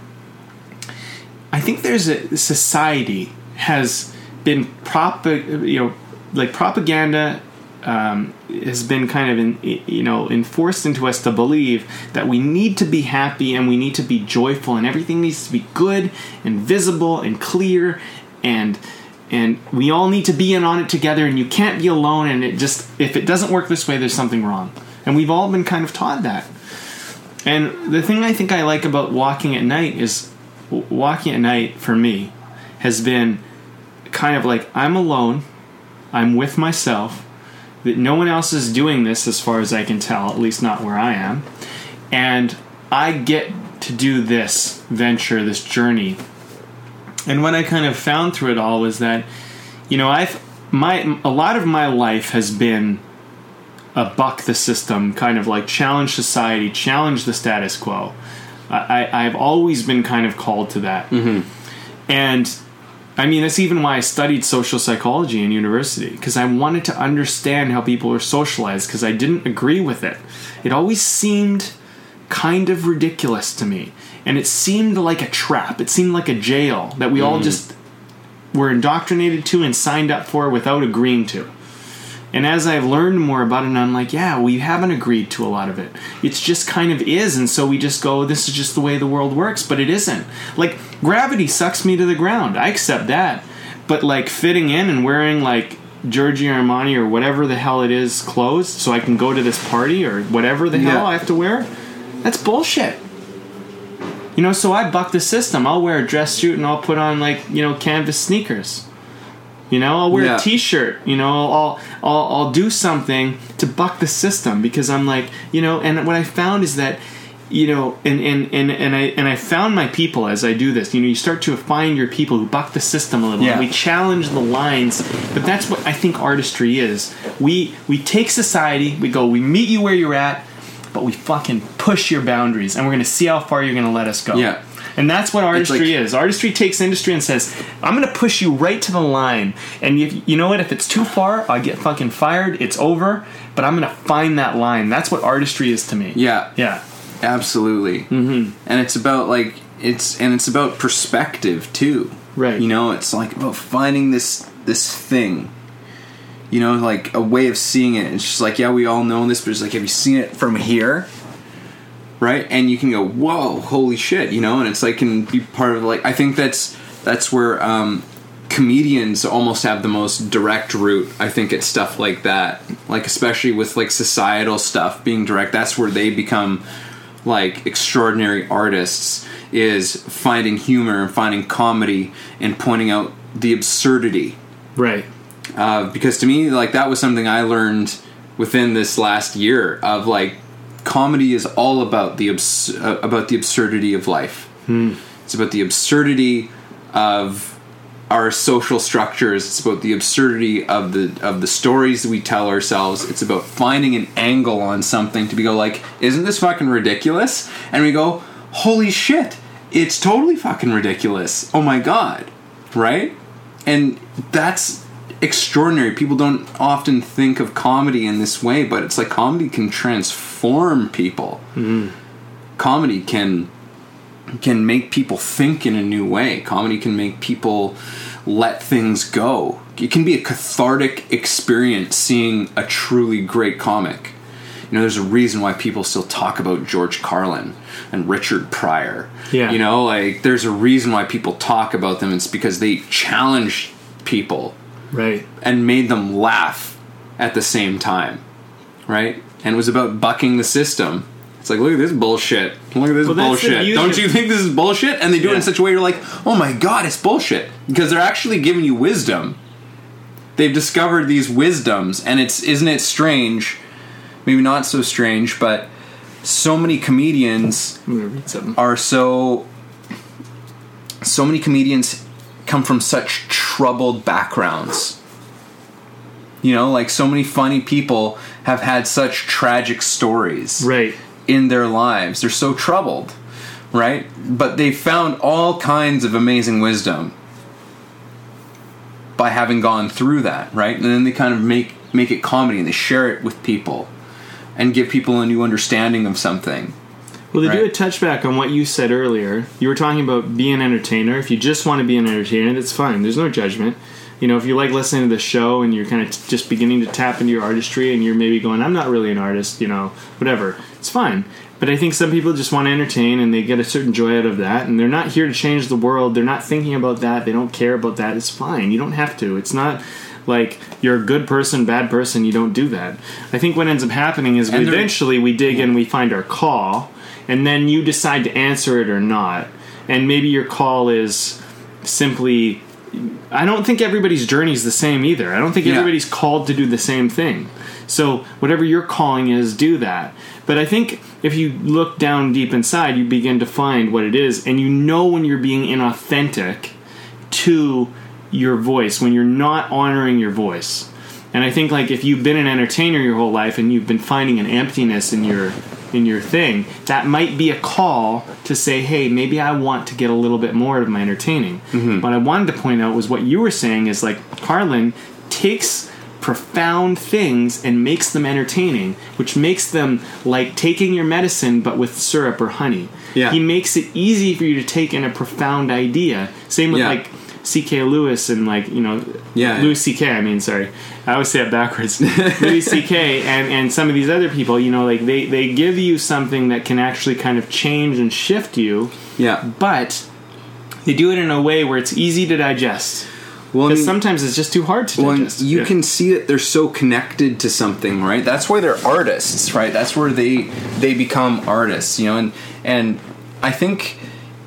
I think there's a society has been prop you know like propaganda um, has been kind of in, you know enforced into us to believe that we need to be happy and we need to be joyful and everything needs to be good and visible and clear and and we all need to be in on it together and you can't be alone and it just if it doesn't work this way there's something wrong. And we've all been kind of taught that. And the thing I think I like about walking at night is walking at night for me has been kind of like I'm alone, I'm with myself, that no one else is doing this as far as I can tell, at least not where I am, and I get to do this venture, this journey. And what I kind of found through it all was that, you know, I've my a lot of my life has been a buck the system, kind of like challenge society, challenge the status quo. I, I, I've always been kind of called to that. Mm-hmm. And I mean, that's even why I studied social psychology in university, because I wanted to understand how people are socialized, because I didn't agree with it. It always seemed kind of ridiculous to me. And it seemed like a trap, it seemed like a jail that we all mm. just were indoctrinated to and signed up for without agreeing to. And as I've learned more about it, I'm like, yeah, we haven't agreed to a lot of it. It's just kind of is, and so we just go, this is just the way the world works, but it isn't. Like, gravity sucks me to the ground. I accept that. But, like, fitting in and wearing, like, Giorgio Armani or whatever the hell it is clothes so I can go to this party or whatever the Yeah. hell I have to wear, that's bullshit. You know, so I buck the system. I'll wear a dress suit and I'll put on, like, you know, canvas sneakers. You know, I'll wear Yeah. a T-shirt. You know, I'll, I'll I'll do something to buck the system because I'm like, you know, and what I found is that, you know, and and and, and I and I found my people as I do this. You know, you start to find your people who buck the system a little. Yeah. We challenge the lines, but that's what I think artistry is. We we take society, we go, we meet you where you're at, but we fucking push your boundaries, and we're gonna see how far you're gonna let us go. Yeah. And that's what artistry like- is. Artistry takes industry and says, "I'm going to push you right to the line." And if, you know what? If it's too far, I get fucking fired. It's over. But I'm going to find that line. That's what artistry is to me. yeah, Yeah. absolutely. Mm-hmm. And it's about like it's and it's about perspective too. Right. You know, it's like about finding this this thing. You know, like a way of seeing it. It's just like, yeah, we all know this, but it's like, have you seen it from here? Right? And you can go, whoa, holy shit, you know, and it's like can be part of like I think that's that's where um comedians almost have the most direct route, I think, at stuff like that. Like especially with like societal stuff being direct, that's where they become like extraordinary artists is finding humor and finding comedy and pointing out the absurdity Right. uh, because to me like that was something i learned within this last year of like comedy is all about the abs- uh, about the absurdity of life. It's about the absurdity of our social structures. It's about the absurdity of the of the stories that we tell ourselves. It's about finding an angle on something to be go like isn't this fucking ridiculous? And we go holy shit it's totally fucking ridiculous. Oh my god. Right? And that's extraordinary people don't often think of comedy in this way but it's like comedy can transform people mm-hmm. comedy can can make people think in a new way. Comedy can make people let things go. It can be a cathartic experience seeing a truly great comic. You know, there's a reason why people still talk about George Carlin and Richard Pryor. Yeah. You know, like there's a reason why people talk about them. It's because they challenge people Right. and made them laugh at the same time, right? And it was about bucking the system. It's like, look at this bullshit. Look at this Well, bullshit. Don't you think this is bullshit? And they do it in such a way you're like, oh my god, it's bullshit. Because they're actually giving you wisdom. They've discovered these wisdoms, and it's isn't it strange? Maybe not so strange, but so many comedians I'm gonna read something. are so so many comedians come from such troubled backgrounds. You know like so many funny people have had such tragic stories Right. in their lives. They're so troubled right? But they found all kinds of amazing wisdom by having gone through that right? And then they kind of make make it comedy and they share it with people and give people a new understanding of something Well, to do a Right. touchback on what you said earlier, you were talking about being an entertainer. If you just want to be an entertainer, that's fine. There's no judgment. You know, if you like listening to the show and you're kind of t- just beginning to tap into your artistry and you're maybe going, I'm not really an artist, you know, whatever, it's fine. But I think some people just want to entertain and they get a certain joy out of that and they're not here to change the world. They're not thinking about that. They don't care about that. It's fine. You don't have to. It's not like you're a good person, bad person, you don't do that. I think what ends up happening is we eventually we dig in, we find our call, and then you decide to answer it or not. And maybe your call is simply I don't think everybody's journey is the same either. I don't think Yeah. everybody's called to do the same thing. So whatever your calling is, do that. But I think if you look down deep inside, you begin to find what it is, and you know when you're being inauthentic to your voice, when you're not honoring your voice. And I think like if you've been an entertainer your whole life and you've been finding an emptiness in your in your thing, that might be a call to say, "Hey, maybe I want to get a little bit more of my entertaining." Mm-hmm. What I wanted to point out was what you were saying is like Carlin takes profound things and makes them entertaining, which makes them like taking your medicine but with syrup or honey. Yeah. He makes it easy for you to take in a profound idea. Same with Yeah. like C.K. Lewis and like you know Yeah. Louis C.K. I mean, sorry, I always say it backwards. (laughs) Louis C.K. and and some of these other people, you know, like they they give you something that can actually kind of change and shift you, yeah but they do it in a way where it's easy to digest. well I mean- sometimes it's just too hard to Well, digest. you Yeah. can see that they're so connected to something, right? That's why they're artists, right? That's where they they become artists, you know. And and I think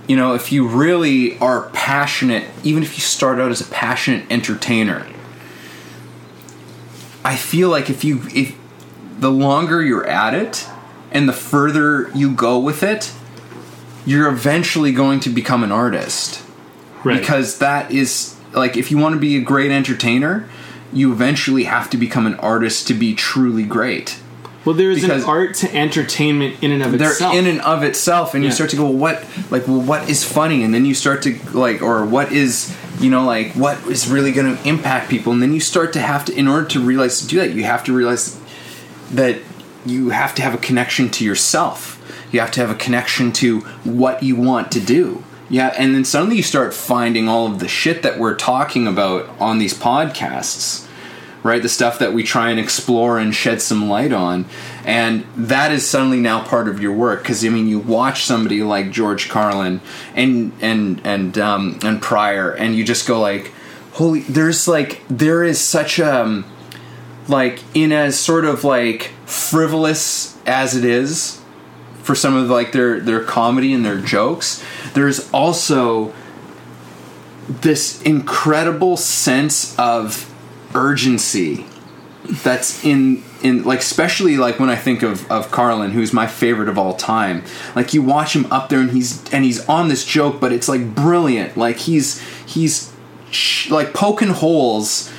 you know if you really are passionate, even if you start out as a passionate entertainer, I feel like if you if the longer you're at it and the further you go with it, you're eventually going to become an artist right. because that is like if you want to be a great entertainer you eventually have to become an artist to be truly great well, there's an art to entertainment in and of they're itself. in and of itself and you start to go well, what like well what is funny? And then you start to like or what is you know like what is really going to impact people? And then you start to have to in order to realize to do that you have to realize that you have to have a connection to yourself. You have to have a connection to what you want to do. Yeah and then suddenly you start finding all of the shit that we're talking about on these podcasts right? The stuff that we try and explore and shed some light on. And that is suddenly now part of your work because I mean, you watch somebody like George Carlin and and and um, and Pryor, and you just go like, holy! There's like there is such a like in as sort of like frivolous as it is for some of like their their comedy and their jokes. There's also this incredible sense of urgency that's in in like especially like when I think of of Carlin, who's my favorite of all time. Like you watch him up there and he's and he's on this joke, but it's like brilliant. Like he's he's sh- like poking holes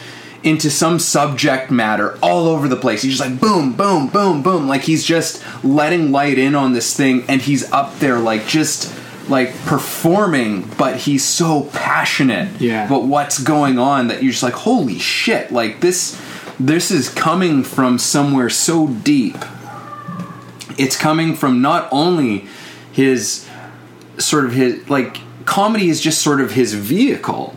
into some subject matter all over the place. He's just like boom, boom, boom, boom. Like he's just letting light in on this thing, and he's up there like just like performing, but he's so passionate Yeah. about what's going on that you're just like, holy shit! Like this, this is coming from somewhere so deep. It's coming from not only his sort of his like comedy is just sort of his vehicle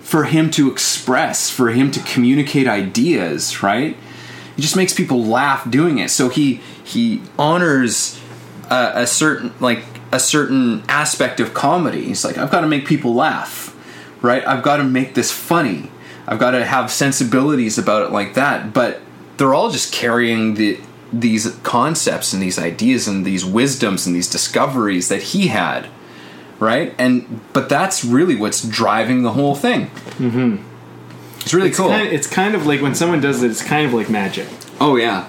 for him to express, for him to communicate ideas, right? It just makes people laugh doing it. So he he honors a, a certain like a certain aspect of comedy. He's like, I've got to make people laugh, right? I've got to make this funny. I've got to have sensibilities about it like that. But they're all just carrying the these concepts and these ideas and these wisdoms and these discoveries that he had right? And but that's really what's driving the whole thing. Mm-hmm. It's really It's cool. kind, of, it's kind of like when someone does it, it's kind of like magic. oh yeah,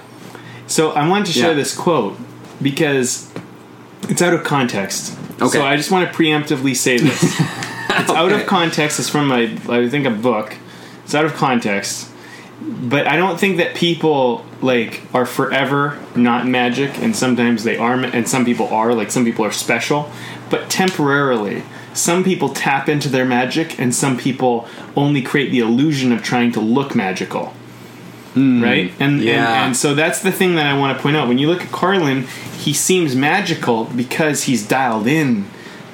So I wanted to share Yeah. this quote because it's out of context. Okay. So I just want to preemptively say this. (laughs) it's out of context. It's from a, I think, a book. It's out of context. But I don't think that people like are forever not magic, and sometimes they are, and some people are. Like some people are special, but temporarily. Some people tap into their magic, and some people only create the illusion of trying to look magical Hmm. right? And, and and so that's the thing that I want to point out. When you look at Carlin, he seems magical because he's dialed in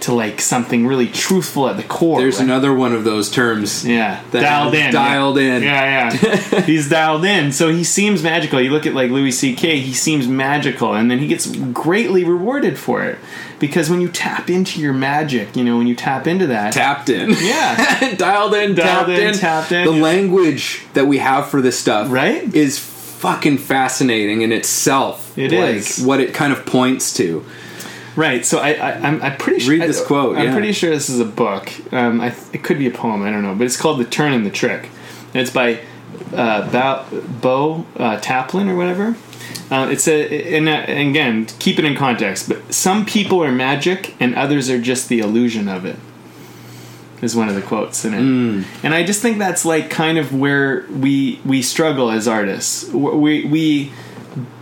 to like something really truthful at the core. there's right? another one of those terms. yeah, dialed in, dialed yeah. in. Yeah, yeah, (laughs) he's dialed in. So he seems magical. You look at like Louis C.K. He seems magical, and then he gets greatly rewarded for it because when you tap into your magic, you know, when you tap into that, Tapped in. yeah, (laughs) dialed in, Dialed tapped in, in, tapped in, The yeah. language that we have for this stuff, Right? is fucking fascinating in itself. It like, is. what it kind of points to. Right. So I, I I'm, I'm pretty sure. Read this I- quote, I'm yeah. pretty sure this is a book. Um, I, it could be a poem. I don't know, but it's called "The Turn and the Trick," and it's by uh, Bo, Bo uh, Taplin or whatever. Uh, it's a and, uh, and again, keep it in context. But some people are magic, and others are just the illusion of it. Is one of the quotes in it, Hmm. and I just think that's like kind of where we we struggle as artists. We we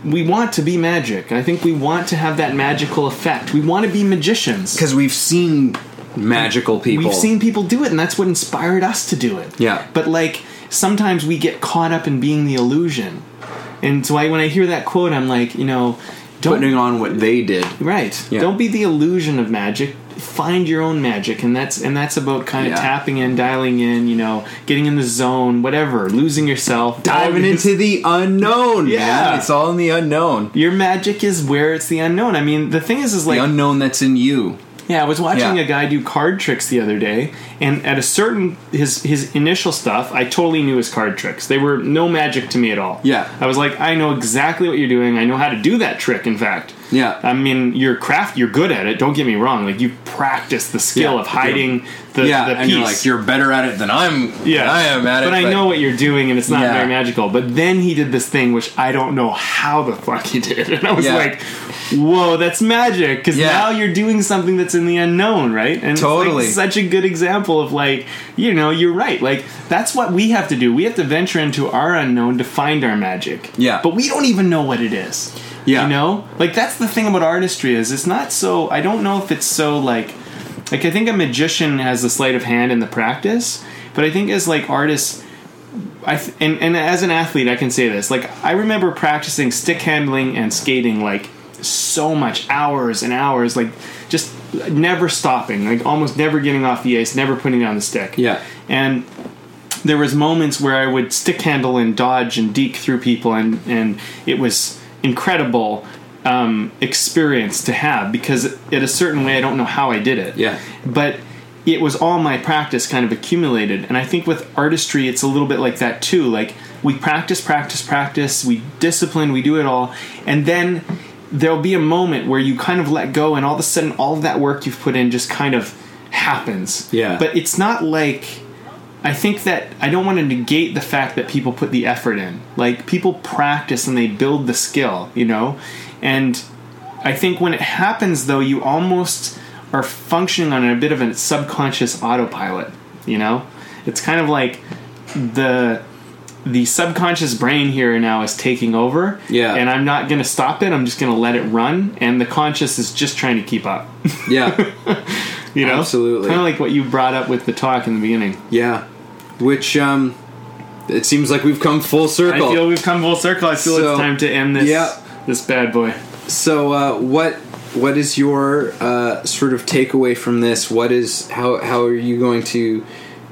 we want to be magic. I think we want to have that magical effect. We want to be magicians. Because we've seen magical people. We've seen people do it, and that's what inspired us to do it. Yeah. But like sometimes we get caught up in being the illusion, and so I, when I hear that quote, I'm like, you know, don't putting on what they did. right. Yeah. Don't be the illusion of magic. Find your own magic, and that's and that's about kind of Yeah. tapping in, dialing in, you know, getting in the zone, whatever, losing yourself, Diving into the unknown. Yeah. man. it's all in the unknown. your magic is where it's the unknown. I mean, the thing is, is like the unknown that's in you. Yeah, I was watching Yeah. a guy do card tricks the other day, and at a certain his his initial stuff, I totally knew his card tricks. They were no magic to me at all. Yeah. I was like, I know exactly what you're doing. I know how to do that trick. In fact, Yeah. I mean, you're craft, you're good at it. Don't get me wrong. Like you've practiced the skill Yeah. of hiding the yeah, the and you're like you're better at it than I'm. Yeah, than I am at it. but I know what you're doing, and it's not Yeah. very magical. But then he did this thing, which I don't know how the fuck he did, (laughs) and I was Yeah. like, "Whoa, that's magic!" Because now you're doing something that's in the unknown, right? And Totally. it's like such a good example of like, you know, you're right. Like that's what we have to do. We have to venture into our unknown to find our magic. Yeah. but we don't even know what it is. Yeah. you know, like that's the thing about artistry is it's not so. I don't know if it's so like like I think a magician has the sleight of hand in the practice, but I think as like artists, I th- and and as an athlete, I can say this. Like I remember practicing stick handling and skating like so much hours and hours, like just never stopping, like almost never getting off the ice, never putting down the stick. Yeah. and there was moments where I would stick handle and dodge and deke through people, and and it was incredible um, experience to have because in a certain way I don't know how I did it. Yeah. but it was all my practice kind of accumulated, and I think with artistry it's a little bit like that too. Like we practice, practice, practice, we discipline, we do it all, and then there'll be a moment where you kind of let go, and all of a sudden, all of that work you've put in just kind of happens. Yeah. But it's not like I think that I don't want to negate the fact that people put the effort in. Like people practice and they build the skill, you know? And I think when it happens though, you almost are functioning on a bit of a subconscious autopilot, you know? It's kind of like the the subconscious brain here now is taking over. Yeah. And I'm not going to stop it. I'm just going to let it run and the conscious is just trying to keep up. Yeah, (laughs) you know? Absolutely. Kind of like what you brought up with the talk in the beginning. yeah. Which um, it seems like we've come full circle. I feel we've come full circle. I feel So, it's time to end this yeah. this bad boy. So, uh, what what is your uh, sort of takeaway from this? What is how how are you going to?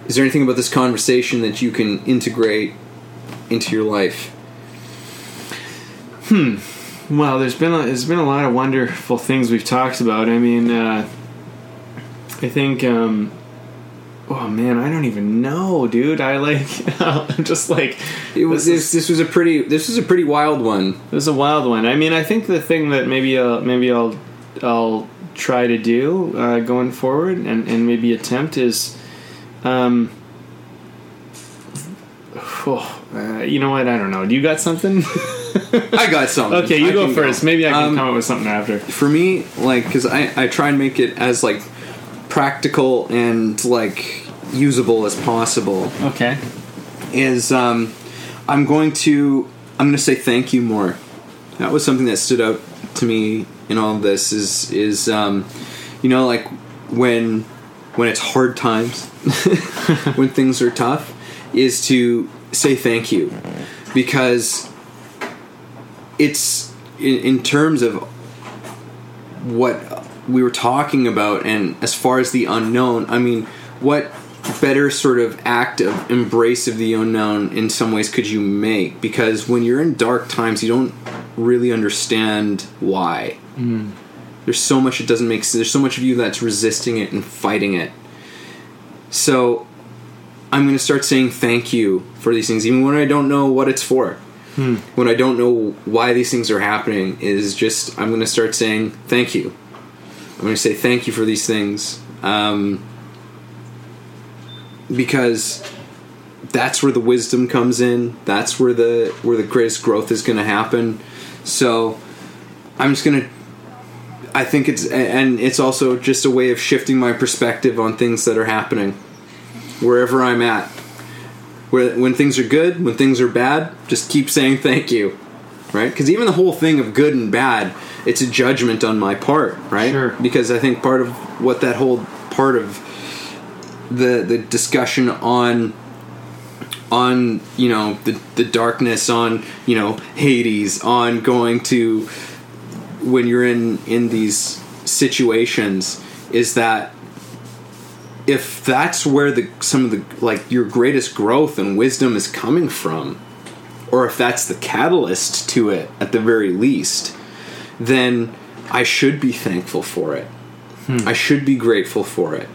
Is there anything about this conversation that you can integrate into your life? Hmm. Well, there's been a, there's been a lot of wonderful things we've talked about. I mean, uh, I think. Um, oh man, I don't even know, dude. I like. (laughs) I'm just like. It was This this, this was a pretty this was a pretty wild one. This was a wild one. I mean, I think the thing that maybe I'll, maybe I'll I'll try to do uh, going forward and, and maybe attempt is, um, (sighs) oh, uh, you know what? I don't know. Do you got something? (laughs) I got something. okay, you I go first. Maybe I can Um, come up with something after. for me like because I, I try and make it as like practical and like usable as possible. Okay. is um i'm going to i'm going to say thank you more. That was something that stood out to me in all this is is um you know like when when it's hard times (laughs) when things are tough is to say thank you. Because it's in, in terms of what we were talking about and as far as the unknown i mean what better sort of act of embrace of the unknown in some ways could you make? Because when you're in dark times you don't really understand why. Mm-hmm. There's so much it doesn't make sense there's so much of you that's resisting it and fighting it. So i'm going to start saying thank you for these things even when i don't know what it's for. Hmm. When I don't know why these things are happening is just I'm going to start saying thank you. I'm going to say thank you for these things um, because that's where the wisdom comes in. That's where the where the greatest growth is going to happen. So I'm just going to. I think it's and it's also just a way of shifting my perspective on things that are happening wherever I'm at where when things are good, when things are bad, just keep saying thank you, right? Because even the whole thing of good and bad, it's a judgment on my part, right? Sure. Because I think part of what that whole part of the the discussion on on you know the the darkness on you know Hades on going to when you're in in these situations is that if that's where the some of the like your greatest growth and wisdom is coming from or if that's the catalyst to it at the very least then I should be thankful for it. Hmm. I should be grateful for it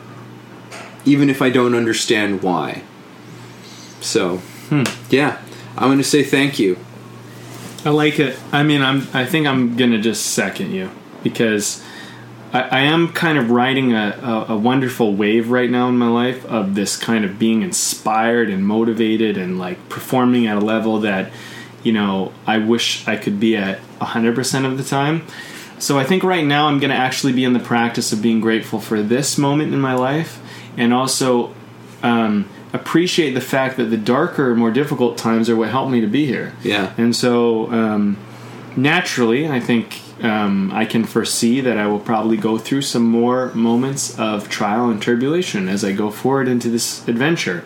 even if I don't understand why. So, hmm. yeah, I'm going to say thank you. I like it. I mean, I'm. I think I'm gonna just second you because I, I am kind of riding a, a, a wonderful wave right now in my life of this kind of being inspired and motivated and like performing at a level that you know I wish I could be at 100% of the time. So I think right now I'm going to actually be in the practice of being grateful for this moment in my life and also um, appreciate the fact that the darker, more difficult times are what helped me to be here. Yeah. And so um, naturally, I think um, I can foresee that I will probably go through some more moments of trial and tribulation as I go forward into this adventure.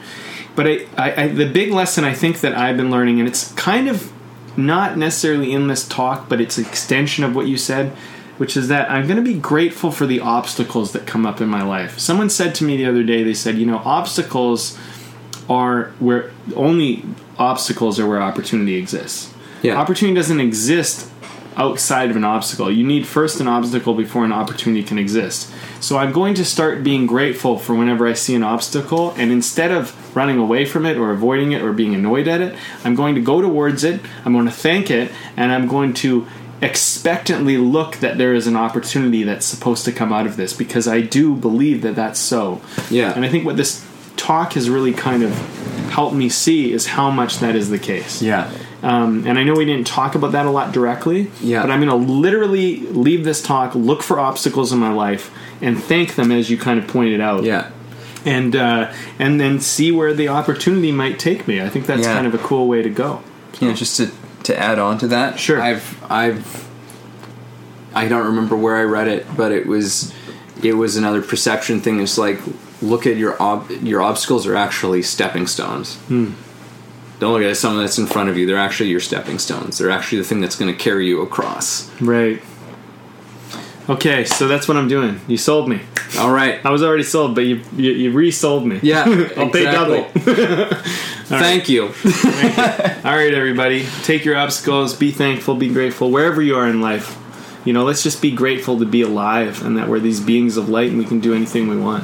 But I, I, I, the big lesson I think that I've been learning, and it's kind of not necessarily in this talk, but it's an extension of what you said, which is that I'm going to be grateful for the obstacles that come up in my life. Someone said to me the other day, they said, you know, obstacles are where only obstacles are where opportunity exists. Yeah. Opportunity doesn't exist outside of an obstacle. You need first an obstacle before an opportunity can exist. So I'm going to start being grateful for whenever I see an obstacle, and instead of running away from it or avoiding it or being annoyed at it, I'm going to go towards it, I'm going to thank it, and I'm going to expectantly look that there is an opportunity that's supposed to come out of this because I do believe that that's so. Yeah. And I think what this talk has really kind of helped me see is how much that is the case. Yeah. Um, and I know we didn't talk about that a lot directly. Yeah. But I'm going to literally leave this talk, look for obstacles in my life, and thank them as you kind of pointed out. Yeah. And uh, and then see where the opportunity might take me. I think that's Yeah. kind of a cool way to go. You know, just to to add on to that, Sure. I've I've I don't remember where I read it, but it was it was another perception thing. It's like look at your ob- your obstacles are actually stepping stones. Don't look at something that's in front of you. They're actually your stepping stones. They're actually the thing that's going to carry you across. Right. Okay, so that's what I'm doing. You sold me. All right. I was already sold, but you you, you resold me. Yeah, (laughs) I'll pay double. (laughs) (laughs) Thank you. All right, everybody, take your obstacles. Be thankful. Be grateful wherever you are in life. You know, let's just be grateful to be alive and that we're these beings of light and we can do anything we want.